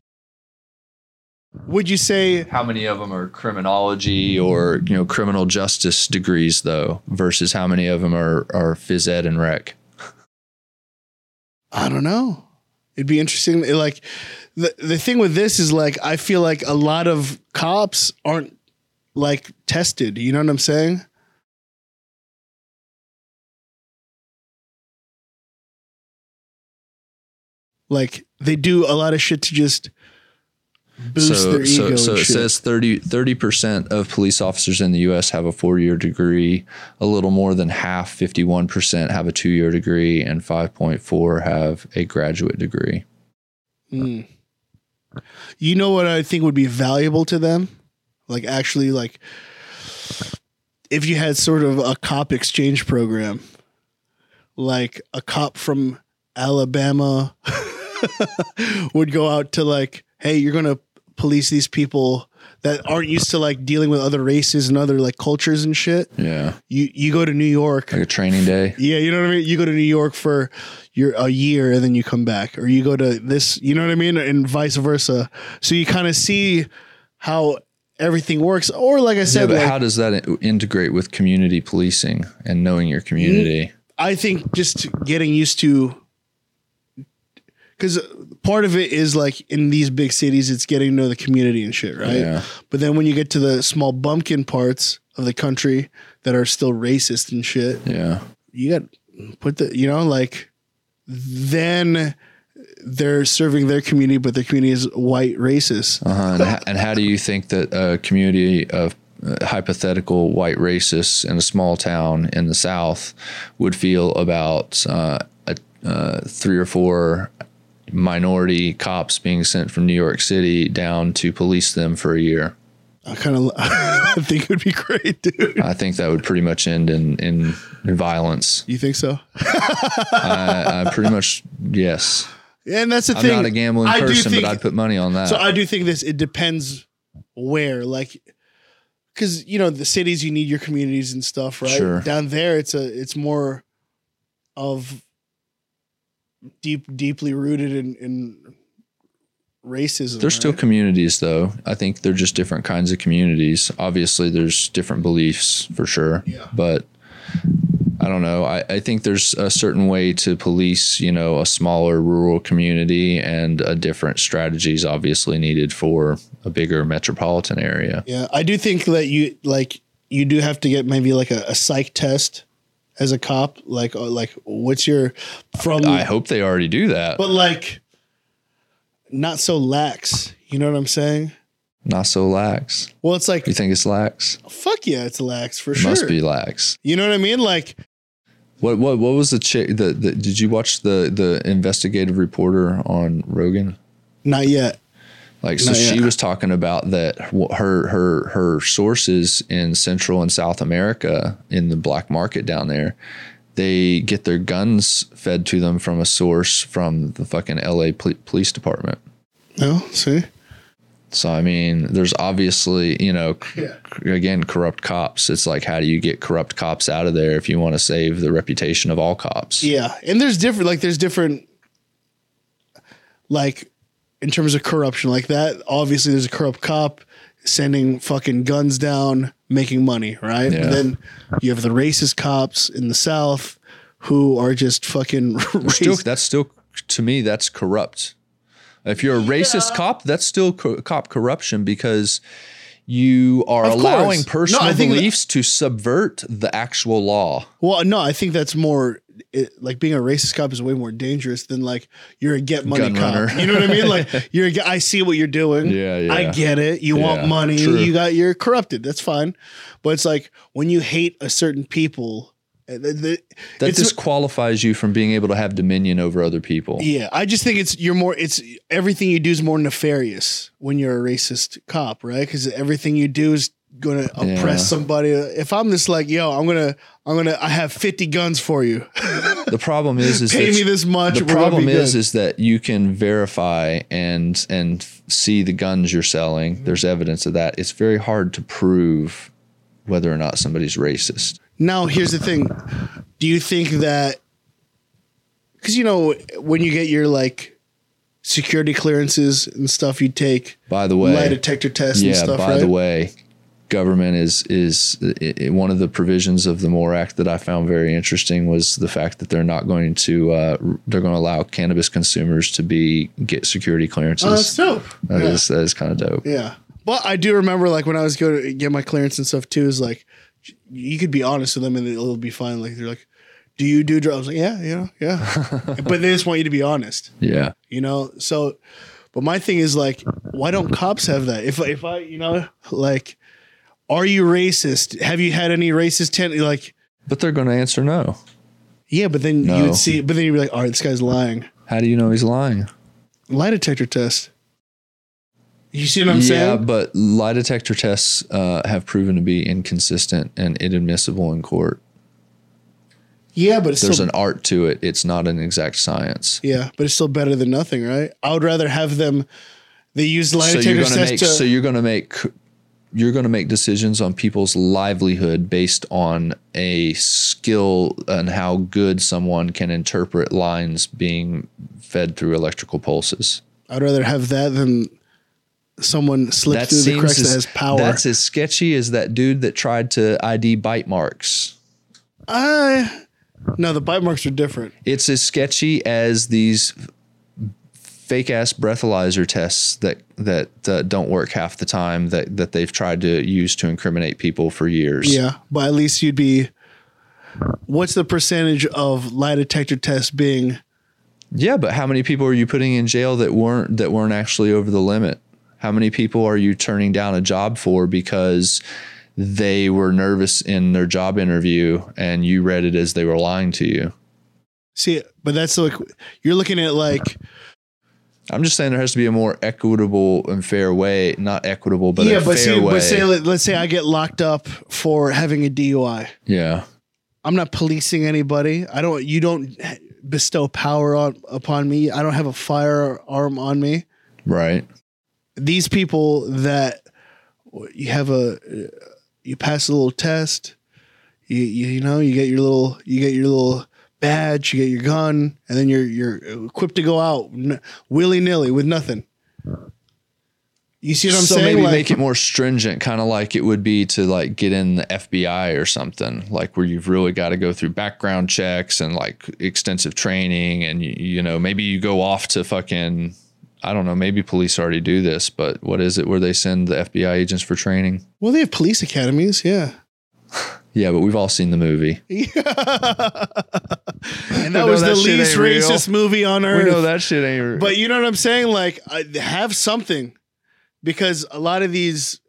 Would you say
how many of them are criminology or you know criminal justice degrees though versus how many of them are are phys ed and rec
I don't know. It'd be interesting. Like the the thing with this is like I feel like a lot of cops aren't like tested. You know what I'm saying? Like they do a lot of shit to just boost
so so so it
shit.
says 30 percent of police officers in the US have a 4-year degree a little more than half 51% have a 2-year degree and 5.4 have a graduate degree
Mm. You know what I think would be valuable to them? Like actually like if you had sort of a cop exchange program. Like a cop from Alabama [LAUGHS] would go out to like, hey, you're going to police these people that aren't used to like dealing with other races and other like cultures and shit.
yeah
You you go to New York
like a training day
yeah, you know what I mean. You go to New York for your a year and then you come back, or you go to this, you know what I mean, and vice versa. So you kind of see how everything works. Or like I
yeah,
said,
but
like,
how does that integrate with community policing and knowing your community?
I think just getting used to, because part of it is like in these big cities, it's getting to know the community and shit, right?
Yeah.
But then when you get to the small bumpkin parts of the country that are still racist and shit,
Yeah.
you got put the you know like then they're serving their community but their community is white racist
Uh-huh. And, ho- and how do you think that a community of uh, hypothetical white racists in a small town in the South would feel about uh, a, uh, three or four minority cops being sent from New York City down to police them for a year.
I kind of [LAUGHS] I think it would be great, dude.
I think that would pretty much end in in, in violence.
You think so?
I, I pretty much yes.
And that's the thing.
I'm not a gambling
I
person,
think-
but I'd put money on that.
So I do think this. It depends where, like, because you know the cities you need your communities and stuff, right?
Sure.
Down there, it's a it's more of deep, deeply rooted in, in racism.
There's still
right?
communities, though. I think they're just different kinds of communities. Obviously, there's different beliefs for sure.
Yeah.
But I don't know. I, I think there's a certain way to police, you know, a smaller rural community and a different strategies obviously needed for a bigger metropolitan area.
yeah. I do think that you like you do have to get maybe like a, a psych test as a cop. Like, uh, like what's your from?
I hope they already do that.
but like not so lax. You know what I'm saying?
Not so lax.
Well, it's like
You think it's lax?
fuck yeah, it's lax for
It
sure.
must be lax.
You know what I mean? Like,
What what what was the chick? The, the did you watch the the investigative reporter on Rogan?
not yet.
Like so, she was talking about that her her her sources in Central and South America in the black market down there, they get their guns fed to them from a source from the fucking L.A. pol- police department.
No, see,
So I mean, there's obviously you know
Yeah.
c- again corrupt cops. It's like how do you get corrupt cops out of there if you want to save the reputation of all cops?
yeah, and there's different. Like, there's different. Like, in terms of corruption, like that. Obviously, there's a corrupt cop sending fucking guns down, making money, right?
Yeah.
But then you have the racist cops in the South who are just fucking [LAUGHS]
still
racist.
that's still to me that's corrupt if you're a racist cop that's still co- cop corruption because you are
Of
allowing
course.
Personal
I think that-
beliefs to subvert the actual law
Well, no, I think that's more it, like being a racist cop is way more dangerous than like you're a get money
Gun
cop.
runner.
You know what I mean? Like [LAUGHS] you're a, I see what you're doing.
Yeah, yeah.
I get it. You want money.
true.
You got you're corrupted. That's fine. But it's like when you hate a certain people. The-
that disqualifies you from being able to have dominion over other people
yeah, I just think it's you're more. It's everything you do is more nefarious when you're a racist cop, right? Because everything you do is going to oppress
Yeah.
somebody. If I'm just like, yo, I'm gonna, I'm gonna, I have 50 guns for you. [LAUGHS]
the problem is is
Pay me this much.
the problem is
good.
is that you can verify and and see the guns you're selling there's evidence of that it's very hard to prove whether or not somebody's racist
Now, here's the thing. Do you think that because you know when you get your like security clearances and stuff, you take
by the way
lie detector tests and
yeah
stuff,
by
right?
the way government is is i i one of the provisions of the more act that i found very interesting was the fact that they're not going to uh, they're going to allow cannabis consumers to be get security clearances
oh, that's dope.
That
yeah.
is that is kind of dope
yeah. But I do remember like when I was going to get my clearance and stuff too, is like you could be honest with them and it'll be fine. Like they're like, "Do you do drugs?" Like, "Yeah, yeah, yeah," [LAUGHS] but they just want you to be honest.
yeah.
You know? So but my thing is like why don't cops have that? If if i you know like are you racist? Have you had any racist ten like
but they're going to answer no.
Yeah but then you would see but then you'd be like all right this guy's lying.
How do you know he's lying?
Lie detector test you see what i'm
yeah,
saying Yeah,
but lie detector tests uh, have proven to be inconsistent and inadmissible in court.
yeah but it's
There's
still
an art to it. It's not an exact science.
yeah but it's still better than nothing right i would rather have them they use lie
So
detector tests
make
to
so you're gonna make you're gonna make decisions on people's livelihood based on a skill and how good someone can interpret lines being fed through electrical pulses.
i'd rather have that than someone slipped
That
through the cracks that has power
that's as sketchy as that dude that tried to ID bite marks.
I no, the bite marks are different.
it's as sketchy as these fake ass breathalyzer tests that that uh, don't work half the time that that they've tried to use to incriminate people for years.
Yeah, but at least you'd be. What's the percentage of lie detector tests being?
Yeah, but how many people are you putting in jail that weren't that weren't actually over the limit? How many people are you turning down a job for because they were nervous in their job interview and you read it as they were lying to you?
See, but that's like you're looking at like
I'm just saying there has to be a more equitable and fair way, not equitable, but
yeah,
a
but
fair
see, but say let- let's say I get locked up for having a DUI.
yeah,
I'm not policing anybody. I don't. You don't bestow power on upon me. I don't have a firearm on me.
right.
These people that you have a you pass a little test. You, you you know you get your little you get your little badge. You get your gun, and then you're you're equipped to go out willy nilly with nothing. You see what I'm
so
saying?
maybe
Like-
make it more stringent, kind of like it would be to like get in the FBI or something, like where you've really got to go through background checks and like extensive training, and you, you know maybe you go off to fucking I don't know, maybe police already do this, but what is it where they send the FBI agents for training?
well, they have police academies. Yeah. [LAUGHS]
Yeah, but we've all seen the movie. [LAUGHS]
and that was the
that shit
least
ain't real.
racist movie on earth.
We know that shit ain't. real.
But you know what I'm saying? Like, I- have something because a lot of these,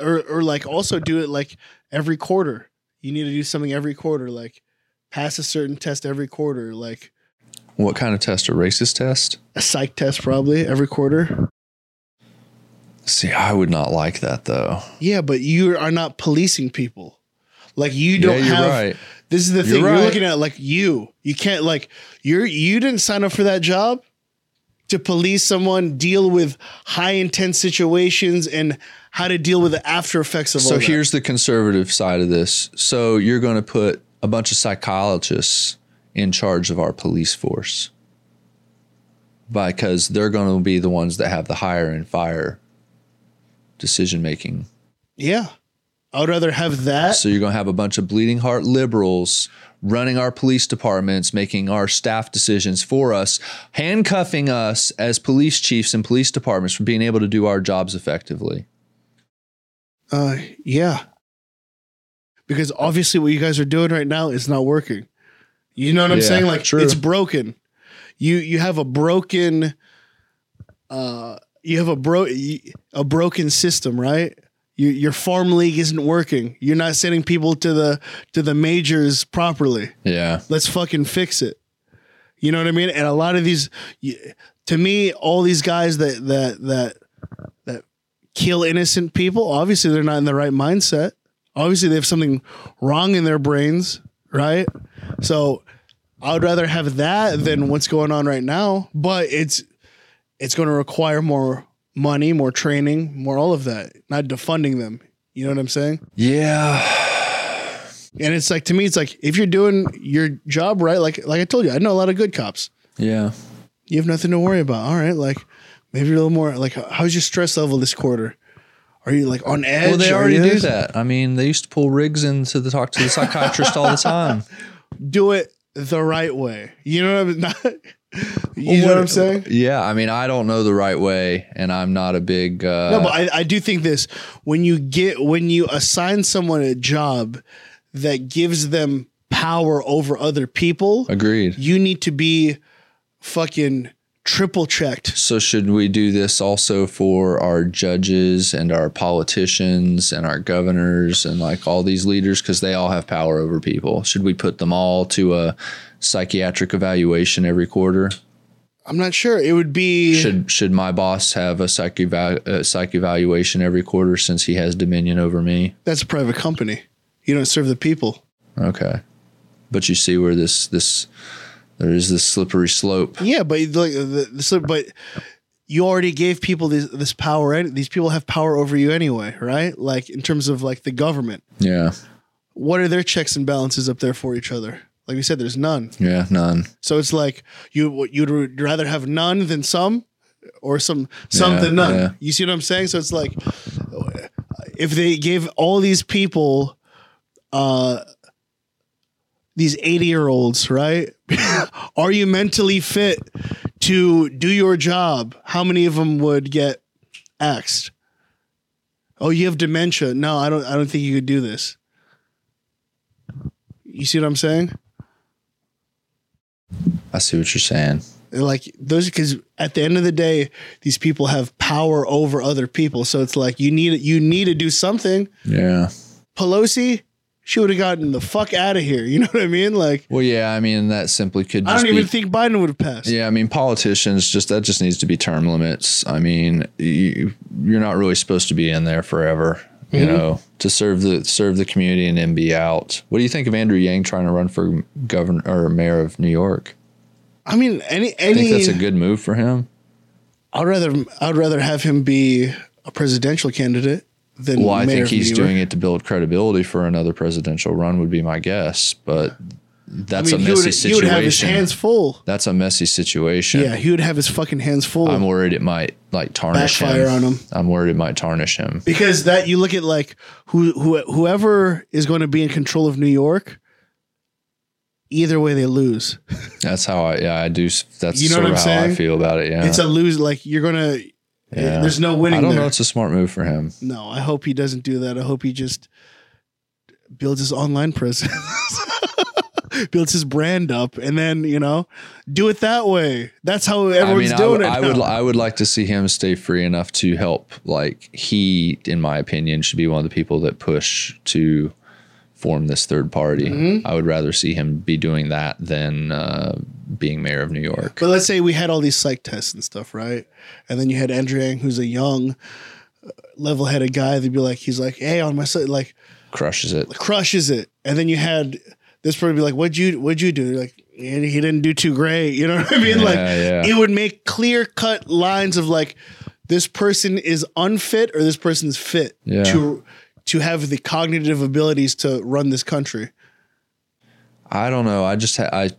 or, or like also do it like every quarter. You need to do something every quarter, like pass a certain test every quarter, like
what kind of test? A racist test?
a psych test probably every quarter.
See, I would not like that though.
Yeah, but you are not policing people. Like you don't
yeah,
have.
right.
This is the
You're
thing. You're looking at like you. You can't like you're you didn't sign up for that job to police someone, deal with high intense situations and how to deal with the after effects of all
So here's the conservative side of this. So you're going to put a bunch of psychologists in charge of our police force because they're going to be the ones that have the hire and fire decision making.
Yeah. I would rather have that.
So you're going to have a bunch of bleeding heart liberals running our police departments, making our staff decisions for us, handcuffing us as police chiefs and police departments from being able to do our jobs effectively.
Uh yeah. Because obviously what you guys are doing right now is not working. You know what I'm
Yeah,
saying? Like
true.
it's broken. You you have a broken uh you have a bro a broken system, right? You, your farm league isn't working. You're not sending people to the to the majors properly.
Yeah.
Let's fucking fix it. You know what I mean? And a lot of these, to me, all these guys that that that that kill innocent people, obviously they're not in the right mindset. Obviously they have something wrong in their brains, right? So I would rather have that than what's going on right now. But it's it's going to require more money, more training, more all of that. Not defunding them. You know what I'm saying?
Yeah.
And it's like to me, it's like if you're doing your job right, like like I told you, I know a lot of good cops.
Yeah.
You have nothing to worry about. All right, like maybe a little more like how's your stress level this quarter? Are you like on edge?
Well, they already do that. I mean, they used to pull rigs in to the talk to the psychiatrist all the [LAUGHS] time.
Do it the right way. You know what I'm [LAUGHS] not. You know what I'm saying?
Yeah, I mean, I don't know the right way, and I'm not a big. Uh,
No, but I, I do think this when you get when you assign someone a job that gives them power over other people,
agreed.
you need to be fucking triple checked.
So should we do this also for our judges and our politicians and our governors and like all these leaders because they all have power over people? Should we put them all to a psychiatric evaluation every quarter?
I'm not sure. It would be
Should should my boss have a psych, eva- a psych evaluation every quarter since he has dominion over me?
that's a private company. You don't serve the people.
Okay, but you see where this this there is this slippery slope.
Yeah, but like so- but you already gave people this this power. and These people have power over you anyway, right? Like in terms of like the government.
Yeah,
What are their checks and balances up there for each other? Like we said, there's none.
yeah, none.
So it's like you you'd rather have none than some, or some some
Yeah,
than none.
yeah.
You see what I'm saying? So it's like if they gave all these people, uh, these 80 year olds, right? [LAUGHS] Are you mentally fit to do your job? How many of them would get axed? Oh, you have dementia. No, I don't. I don't think you could do this. You see what I'm saying?
I see what you're saying.
like those because at the end of the day these people have power over other people so it's like you need you need to do something
Yeah,
pelosi she would have gotten the fuck out of here. You [LAUGHS] know what I mean? Like,
Well, yeah, I mean that simply could. Just
I don't
be,
even think Biden would have passed.
Yeah, I mean politicians just that just needs to be term limits. I mean, you, you're not really supposed to be in there forever. You
Mm-hmm.
know, to serve the serve the community and then be out. What do you think of Andrew Yang trying to run for governor or mayor of New York?
I mean, any
I think that's a good move for him.
I'd rather I'd rather have him be a presidential candidate than.
Well, I
mayor
think he's
York.
doing it to build credibility for another presidential run would be my guess, but
I
that's
mean,
a
he
messy
would, he
situation.
would have his hands full.
that's a messy situation.
Yeah, he would have his fucking hands full.
I'm worried it might like tarnish
Backfire
him.
on him.
I'm worried it might tarnish him.
because that you look at like who, who whoever is going to be in control of New York, either way they lose. [LAUGHS]
That's how I yeah I do. That's
You know
sort
what I'm
how I feel about it. Yeah,
It's a lose. Like you're gonna.
Yeah.
There's no winning
I don't
there.
know. It's a smart move for him.
no, I hope he doesn't do that. I hope he just builds his online presence, [LAUGHS] builds his brand up, and then you know do it that way. That's how everyone's
I mean,
doing
would-
it.
I would. I would like to see him stay free enough to help. Like he, in my opinion, should be one of the people that push to form this third party.
Mm-hmm.
I would rather see him be doing that than uh, being mayor of New York.
But let's say we had all these psych tests and stuff, right? And then you had Andrew Yang, who's a young, level headed guy. They'd be like, he's like, hey, on my side, like,
Crushes it.
crushes it. And then you had this person be like, what'd you, what'd you do? They're like, "Eh, he didn't do too great. You know what I mean? like,
yeah.
it would make clear cut lines of like, this person is unfit or this person's fit
Yeah.
to to have the cognitive abilities to run this country.
I don't know. I just ha- I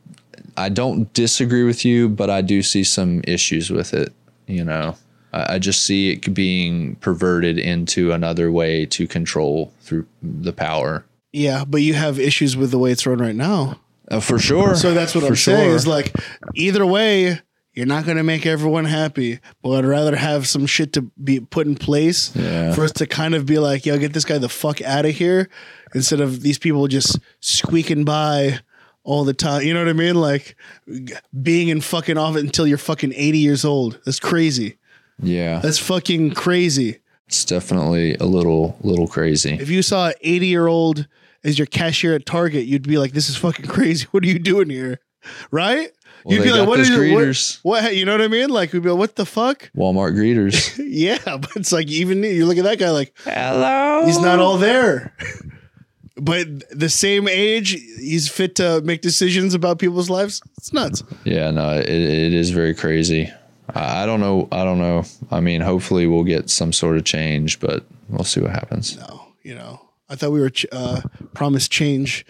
I don't disagree with you, but I do see some issues with it. You know, I, I just see it being perverted into another way to control through the power.
Yeah, but you have issues with the way it's run right now.
Uh, for sure.
So that's what
For
I'm saying. Is like either way, you're not going to make everyone happy. But I'd rather have some shit to be put in place
Yeah.
for us to kind of be like, yo, get this guy the fuck out of here, instead of these people just squeaking by all the time. You know what I mean? Like being in fucking office until you're fucking 80 years old. That's crazy.
yeah,
That's fucking crazy.
it's definitely a little little crazy.
If you saw an 80 year old as your cashier at Target, you'd be like, this is fucking [LAUGHS] crazy. What are you doing here? Right?
Well,
you'd be like,
got
what
those?
What, what? You know what I mean? Like, we'd be like, what the fuck? [LAUGHS]
Walmart greeters.
Yeah, but it's like, even you look at that guy, like,
Hello.
he's not all there. but the same age, he's fit to make decisions about people's lives. It's nuts.
Yeah, no, it, it is very crazy. I I don't know. I don't know. I mean, hopefully we'll get some sort of change, but we'll see what happens.
No, you know, I thought we were ch- uh, promised change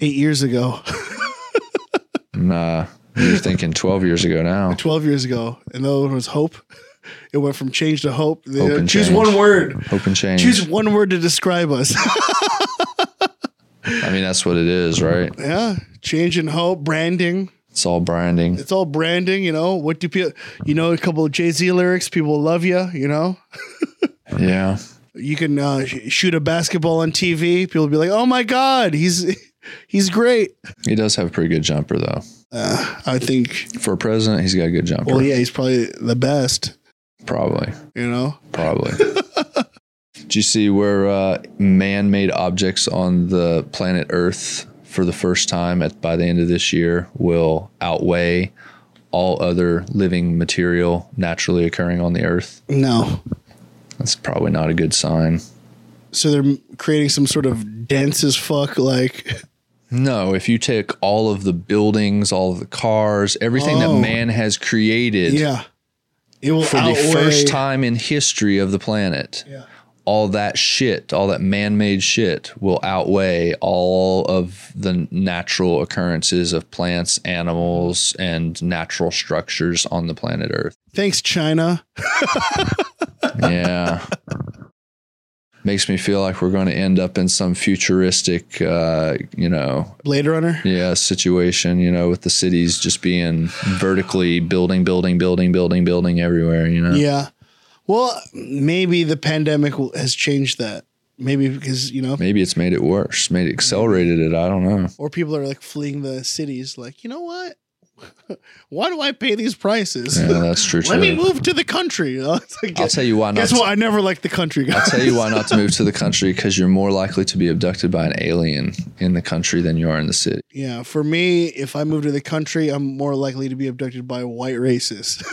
eight years ago, [LAUGHS]
Nah, you're thinking 12 years ago now.
12 years ago. And though it was hope, it went from change to hope.
Hope and
Choose
change.
one word.
Hope and change.
Choose one word to describe us. [LAUGHS]
I mean, that's what it is, right?
yeah. Change and hope, branding.
It's all branding.
It's all branding, you know. What do people, you know, a couple of Jay Z lyrics, people love you, you know.
Yeah.
You can uh, shoot a basketball on TV. People be like, "Oh my god, he's he's great."
He does have a pretty good jumper, though.
Uh, I think.
For a president, he's got a good jumper.
Well, yeah, he's probably the best.
Probably.
You know.
Probably. [LAUGHS] Did you see where uh, man made objects on the planet Earth for the first time at by the end of this year will outweigh all other living material naturally occurring on the Earth?
No.
That's probably not a good sign.
So they're creating some sort of dense as fuck, like
No, if you take all of the buildings, all of the cars, everything
Oh.
that man has created
yeah. It will
for
outweigh.
the first time in history of the planet,
Yeah.
all that shit, all that man-made shit will outweigh all of the natural occurrences of plants, animals, and natural structures on the planet Earth.
Thanks, China.
Yeah. [LAUGHS] Makes me feel like we're going to end up in some futuristic, uh, you know,
Blade Runner.
yeah, situation, you know, with the cities just being vertically building, building, building, building, building everywhere, you know?
Yeah. Well, maybe the pandemic has changed that. Maybe because you know,
Maybe it's made it worse, made it accelerated it. I don't know.
or people are like fleeing the cities. Like, you know what? [LAUGHS] Why do I pay these prices?
Yeah, that's true. [LAUGHS]
Let me move to the country. [LAUGHS] You know, it's like,
I'll tell you why not.
Guess what? I never liked the country. Guys.
I'll tell you why not to move to the country because you're more likely to be abducted by an alien in the country than you are in the city.
Yeah, for me, if I move to the country, I'm more likely to be abducted by a white racist.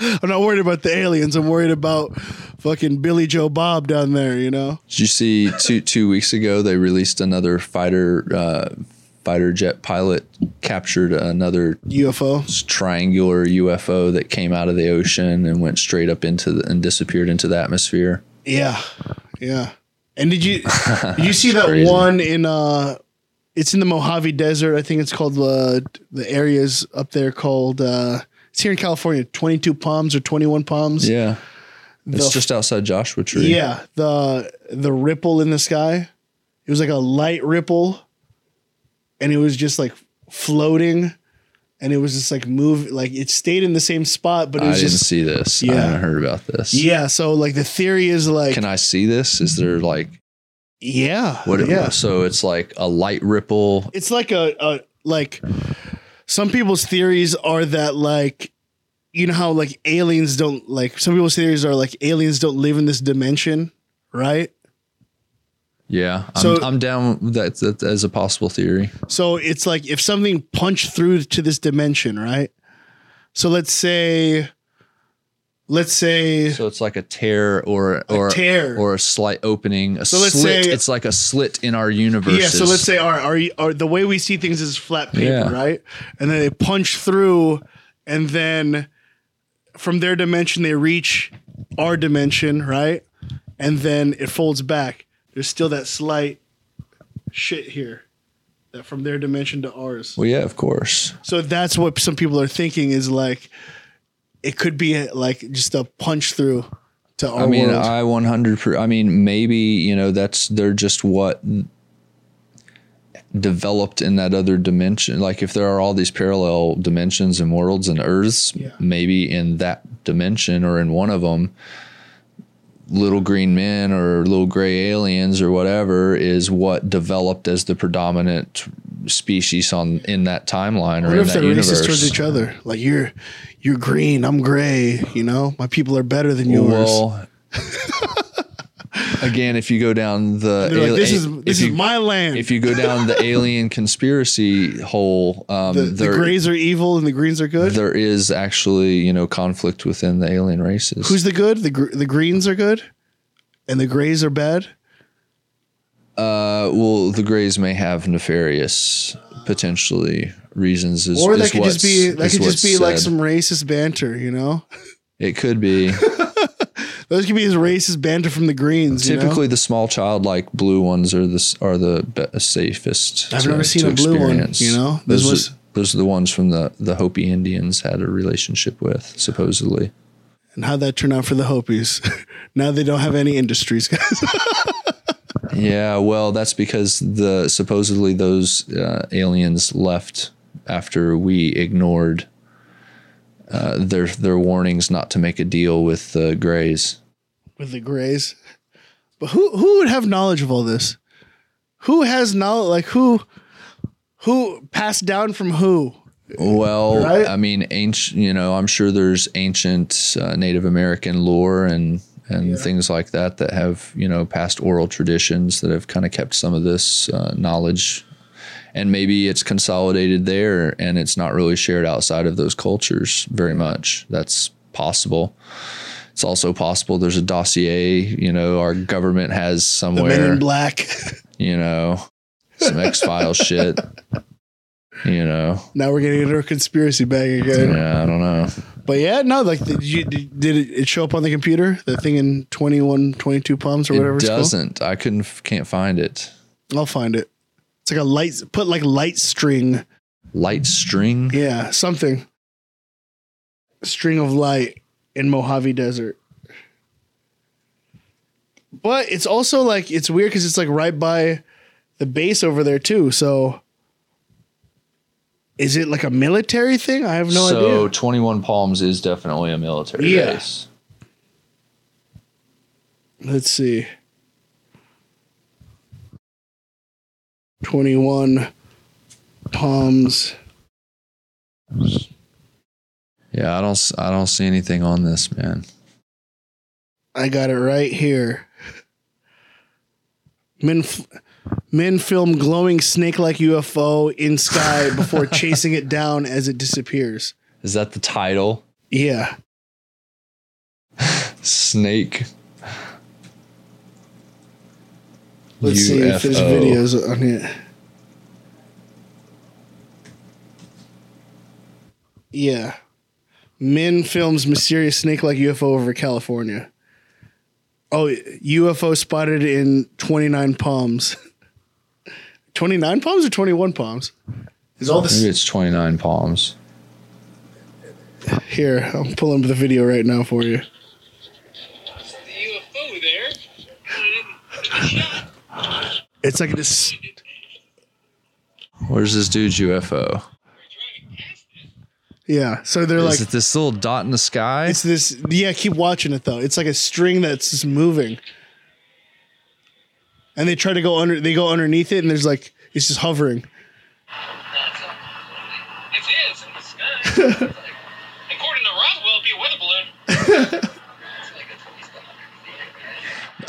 I'm not worried about the aliens. I'm worried about fucking Billy Joe Bob down there. You know?
Did you see two two weeks ago they released another fighter uh, fighter jet pilot captured another
UFO.
triangular UFO that came out of the ocean and went straight up into the, and disappeared into the atmosphere.
Yeah, yeah. And did you [LAUGHS] did you see that
crazy.
one in uh? It's in the Mojave Desert. I think it's called uh, the areas up there called. uh It's here in California. Twenty two palms or twenty one palms.
Yeah, it's just outside Joshua Tree.
Yeah, the the ripple in the sky. It was like a light ripple, and it was just like floating, and it was just like move like it stayed in the same spot, but it was
I
didn't
see this. I
Yeah.
haven't heard about this.
yeah. So like the theory is like
Can I see this? Is there like
yeah,
what?
yeah.
So it's like a light ripple.
It's like a, a like some people's theories are that like you know how like aliens don't like some people's theories are like aliens don't live in this dimension, right?
Yeah, I'm,
So-
I'm down with that, that as a possible theory.
So it's like if something punched through to this dimension, right? So let's say, let's say,
So it's like a tear or or
tear.
or a slight opening. A
So let's
slit.
say-
it's like a slit in our universe.
yeah. So let's say our, our our the way we see things is flat paper,
Yeah.
right? And then they punch through, and then from their dimension they reach our dimension, right? And then it folds back. There's still that slight shit here, that from their dimension to ours.
Well, yeah, of course.
So that's what some people are thinking is like it could be like just a punch through to our
I mean,
world.
I 100. Per, I mean, maybe you know that's they're just what developed in that other dimension. Like if there are all these parallel dimensions and worlds and Earths,
Yeah.
maybe in that dimension or in one of them, little green men or little gray aliens or whatever is what developed as the predominant species on in that timeline or
what
in
if
that
they're
universe.
racist towards each other? Like you're you're green, I'm gray. You know, my people are better than yours.
Well, [LAUGHS] again, if you go down the
like, this is this
you,
is my land.
if you go down the [LAUGHS] alien conspiracy hole, um,
the, the grays are evil and the greens are good.
there is actually you know conflict within the alien races.
Who's the good? The gr- the greens are good, and the grays are bad.
uh, well, the Greys may have nefarious potentially reasons. Is,
Or that could just be that could just be like some racist banter. You know,
It could be. [LAUGHS]
those could be his racist banter from the greens. you know?
Typically, the small childlike blue ones are the are the be- safest.
I've
to-
never seen a blue one,
experience.
you know? This
those
was-
are, those are the ones from the the Hopi Indians had a relationship with supposedly.
and how'd that turn out for the Hopis? [LAUGHS] now they don't have any industries, [LAUGHS] guys.
Yeah, well, that's because the supposedly those uh, aliens left after we ignored uh, their their warnings not to make a deal with the Greys.
with the grays. But who who would have knowledge of all this? Who has knowledge? Like who who passed down from who?
Well,
Right?
I mean, ancient. You know, I'm sure there's ancient uh, Native American lore and and things like that that have you know past oral traditions that have kind of kept some of this uh, knowledge, and maybe it's consolidated there and it's not really shared outside of those cultures very much. That's possible. It's also possible there's a dossier. You know, our government has
The men
somewhere.
in black.
You know, some X Files [LAUGHS] shit. You know,
now we're getting into a conspiracy bag again.
yeah, I don't know.
But yeah, no, like did you did, did it, it show up on the computer? The thing in 21, 22 palms or whatever
It doesn't. I couldn't. Can't find it.
I'll find it. It's like a light put like light string.
Light string.
Yeah, something. String of light in Mojave Desert. But it's also like it's weird because it's like right by the base over there too. So is it like a military thing? I have no idea. so.
Twenty One Palms is definitely a military
Yeah.
base.
Let's see. 21 Palms.
Yeah, I don't I don't see anything on this, man.
I got it right here. Men, f- men film glowing snake-like UFO in sky [LAUGHS] before chasing it down as it disappears.
Is that the title?
Yeah, [LAUGHS]
Snake.
Let's see if there's videos on it. Yeah, men films mysterious snake-like UFO over California. Oh, UFO spotted in 29 Palms. [LAUGHS] 29 Palms or 21 Palms? Is all this
Maybe it's 29 palms.
Here, I'm pulling up the video right now for you.
the UFO there. Shot.
It's like this.
Where's this dude's UFO?
We're driving past it.
Yeah. So they're like,
Is it this little dot in the sky?
it's this. Yeah, keep watching it though. It's like a string that's just moving. And they try to go under. They go underneath it, and there's like it's just hovering.
It is in the sky. [LAUGHS] According to Roswell, it'd be a weather balloon. [LAUGHS]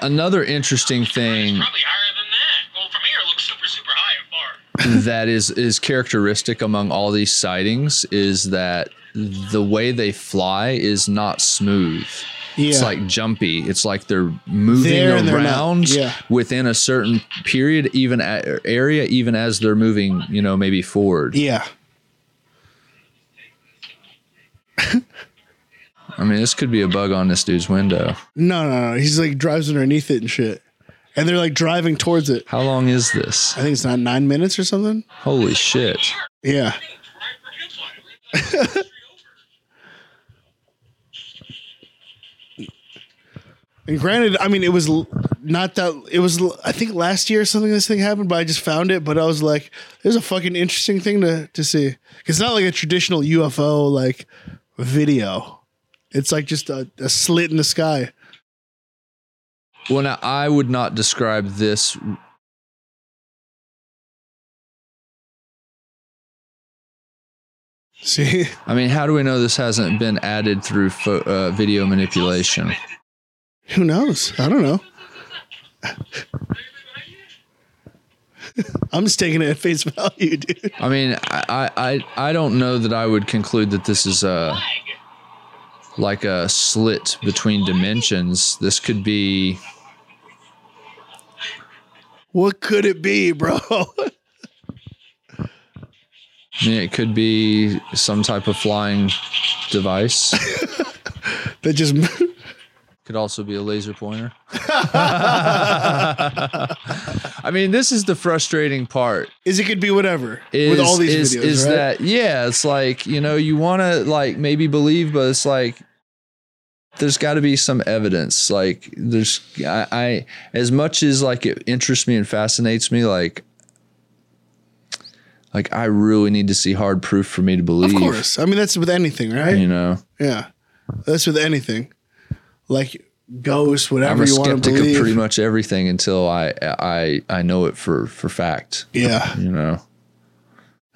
Another interesting thing
Probably higher than that. Well, from here, it looks super, super high and far. [LAUGHS]
that is is characteristic among all these sightings is that the way they fly is not smooth.
Yeah.
It's like jumpy. It's like they're moving
and they're
around
Yeah.
within a certain period, even a- area, even as they're moving. You know, maybe forward.
yeah.
I mean, this could be a bug on this dude's window.
No, no, no. He's like drives underneath it and shit. And they're like driving towards it.
How long is this?
I think it's not nine minutes or something.
Holy shit!
Yeah.
Right for him flying.
And granted, I mean, it was not that. It was, I think, last year something. This thing happened, but I just found it. But I was like, "There's a fucking interesting thing to to see." it's not like a traditional UFO like video. It's like just a, a slit in the sky.
Well, now I would not describe this.
See,
I mean, how do we know this hasn't been added through pho- uh, video manipulation?
who knows? I don't know. [LAUGHS] I'm just taking it at face value, dude.
I mean, I, I, I I don't know that I would conclude that this is a like a slit between dimensions. This could be
What could it be, bro?
I mean, it could be some type of flying device. [LAUGHS]
that just
Could also be a laser pointer. [LAUGHS] I mean, this is the frustrating part.
is it could be whatever
Is,
with all these
is,
videos,
is
right?
that yeah? It's like you know you want to like maybe believe, but it's like there's got to be some evidence. Like there's I, I as much as like it interests me and fascinates me, like like I really need to see hard proof for me to believe.
Of course. I mean, that's with anything, right?
you know.
Yeah. That's with anything. Like ghosts,
I'm
whatever
a
you want to
skeptic of
believe.
pretty much everything until I I I know it for for fact.
yeah.
You know,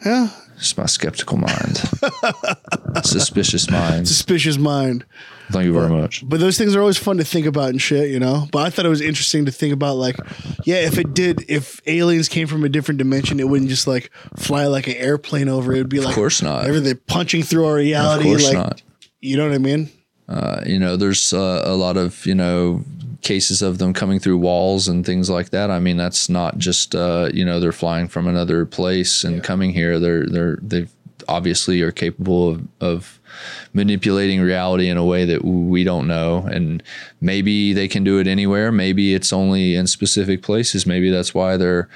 Yeah.
it's my skeptical mind, [LAUGHS] suspicious mind.
Suspicious mind.
Thank you very much.
But those things are always fun to think about and shit, you know? But I thought it was interesting to think about, like, yeah, if it did, if aliens came from a different dimension, it wouldn't just like fly like an airplane over. It would be like,
Of course not.
everything punching through our reality, Of
course
like,
not.
You know what I mean?
Uh, you know, there's uh, a lot of you know cases of them coming through walls and things like that. I mean, that's not just uh, you know they're flying from another place and coming here. They're they're they obviously are capable of, of manipulating reality in a way that we don't know. And maybe they can do it anywhere. Maybe it's only in specific places. Maybe that's why they're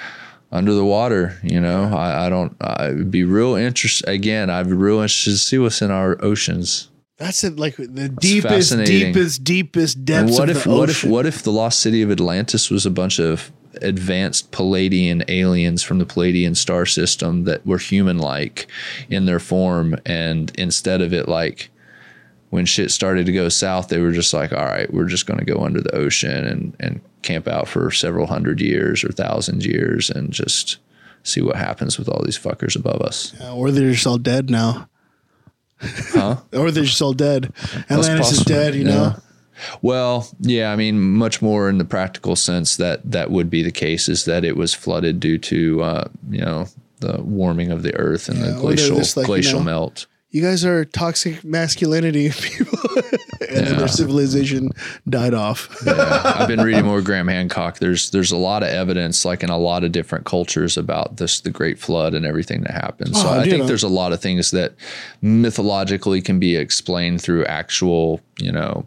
under the water. You know, I, I don't. I would be real interested. Again, I'd be real interested to see what's in our oceans.
That's it. Like the deepest,
fascinating.
deepest, deepest
And
depths
what if
the
what if what if the lost city of Atlantis was a bunch of advanced Pleiadian aliens from the Pleiadian star system that were human like in their form and instead of it like when shit started to go south they were just like all right we're just going to go under the ocean and and camp out for several hundred years or thousands years and just see what happens with all these fuckers above us.
Yeah, or they're just all dead now.
Huh? [LAUGHS]
Or they're just all dead. Atlantis is dead, you
Yeah.
know?
Well, yeah, I mean, much more in the practical sense that that would be the case is that it was flooded due to uh, you know the warming of the earth and
Yeah,
the glacial
like, you
glacial
know,
melt.
You guys are toxic masculinity [LAUGHS] people. and then
Yeah.
their civilization died off.
Yeah, I've been reading more Graham Hancock. There's there's a lot of evidence, like in a lot of different cultures, about this the Great Flood and everything that happened. So
Oh,
I
dude,
think
I-
there's a lot of things that mythologically can be explained through actual, you know,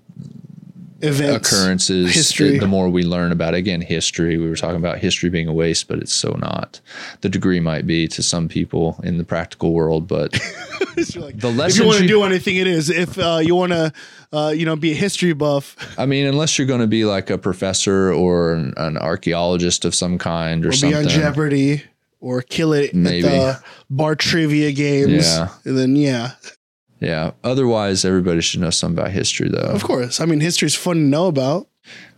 Events.
occurrences.
history.
The more we learn about again history, we were talking about history being a waste, but it's so not. The degree might be to some people in the practical world, but [LAUGHS]
like,
the
if you want to do anything, it is. If uh, you want to, uh, you know, be a history buff
I mean, unless you're going to be like a professor or an, an archaeologist of some kind or,
or be
something.
on Jeopardy or kill it
Maybe.
at the bar trivia games,
Yeah.
and then yeah,
Yeah. Otherwise, everybody should know something about history, though.
of course. I mean, history is fun to know about.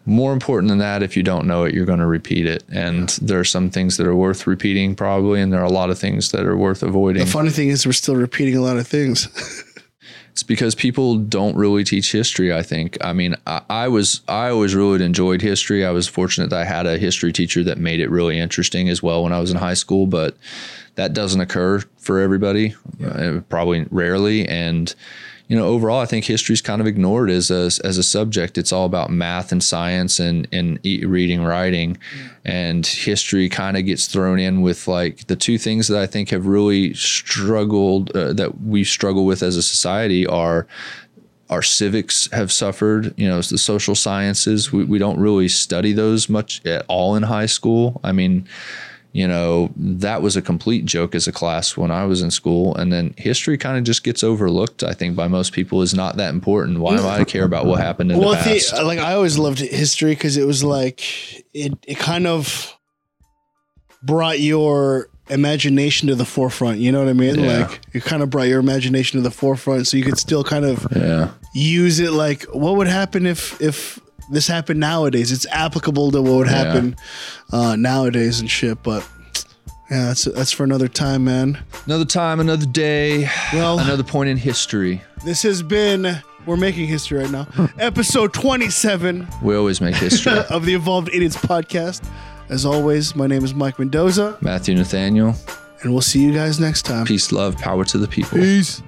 More important than that, if you don't know it, you're going to repeat it. And there are some things that are worth repeating, probably, and there are a lot of things that are worth avoiding.
The funny thing is, we're still repeating a lot of things. [LAUGHS]
It's because people don't really teach history. I think. I mean, I, I was I always really enjoyed history. I was fortunate that I had a history teacher that made it really interesting as well when I was in high school. But that doesn't occur for everybody, uh, probably rarely. And you know, overall, I think history is kind of ignored as a as a subject. It's all about math and science and and e- reading, writing, and history kind of gets thrown in with like the two things that I think have really struggled uh, that we struggle with as a society are our civics have suffered. You know, it's the social sciences. We, we don't really study those much at all in high school. I mean, you know, that was a complete joke as a class when I was in school. And then history kind of just gets overlooked, I think, by most people is not that important. Why am I mm-hmm. care about what happened in
well,
the past?
the, like I always loved history because it was like it. It kind of brought your imagination to the forefront. You know what I mean?
Yeah.
Like it kind of brought your imagination to the forefront, so you could still kind of
yeah.
use it. Like, what would happen if if this happened nowadays? It's applicable to what would
Yeah.
happen uh, nowadays and shit. But yeah, that's that's for another time, man.
Another time, another day,
Well,
another point in history.
this has been. We're making history right now. [LAUGHS] Episode 27
We always make history. [LAUGHS]
of the Evolved Idiots podcast. As always, my name is Mike Mendoza,
Matthew Nathaniel,
and we'll see you guys next time.
peace, love, power to the people.
Peace.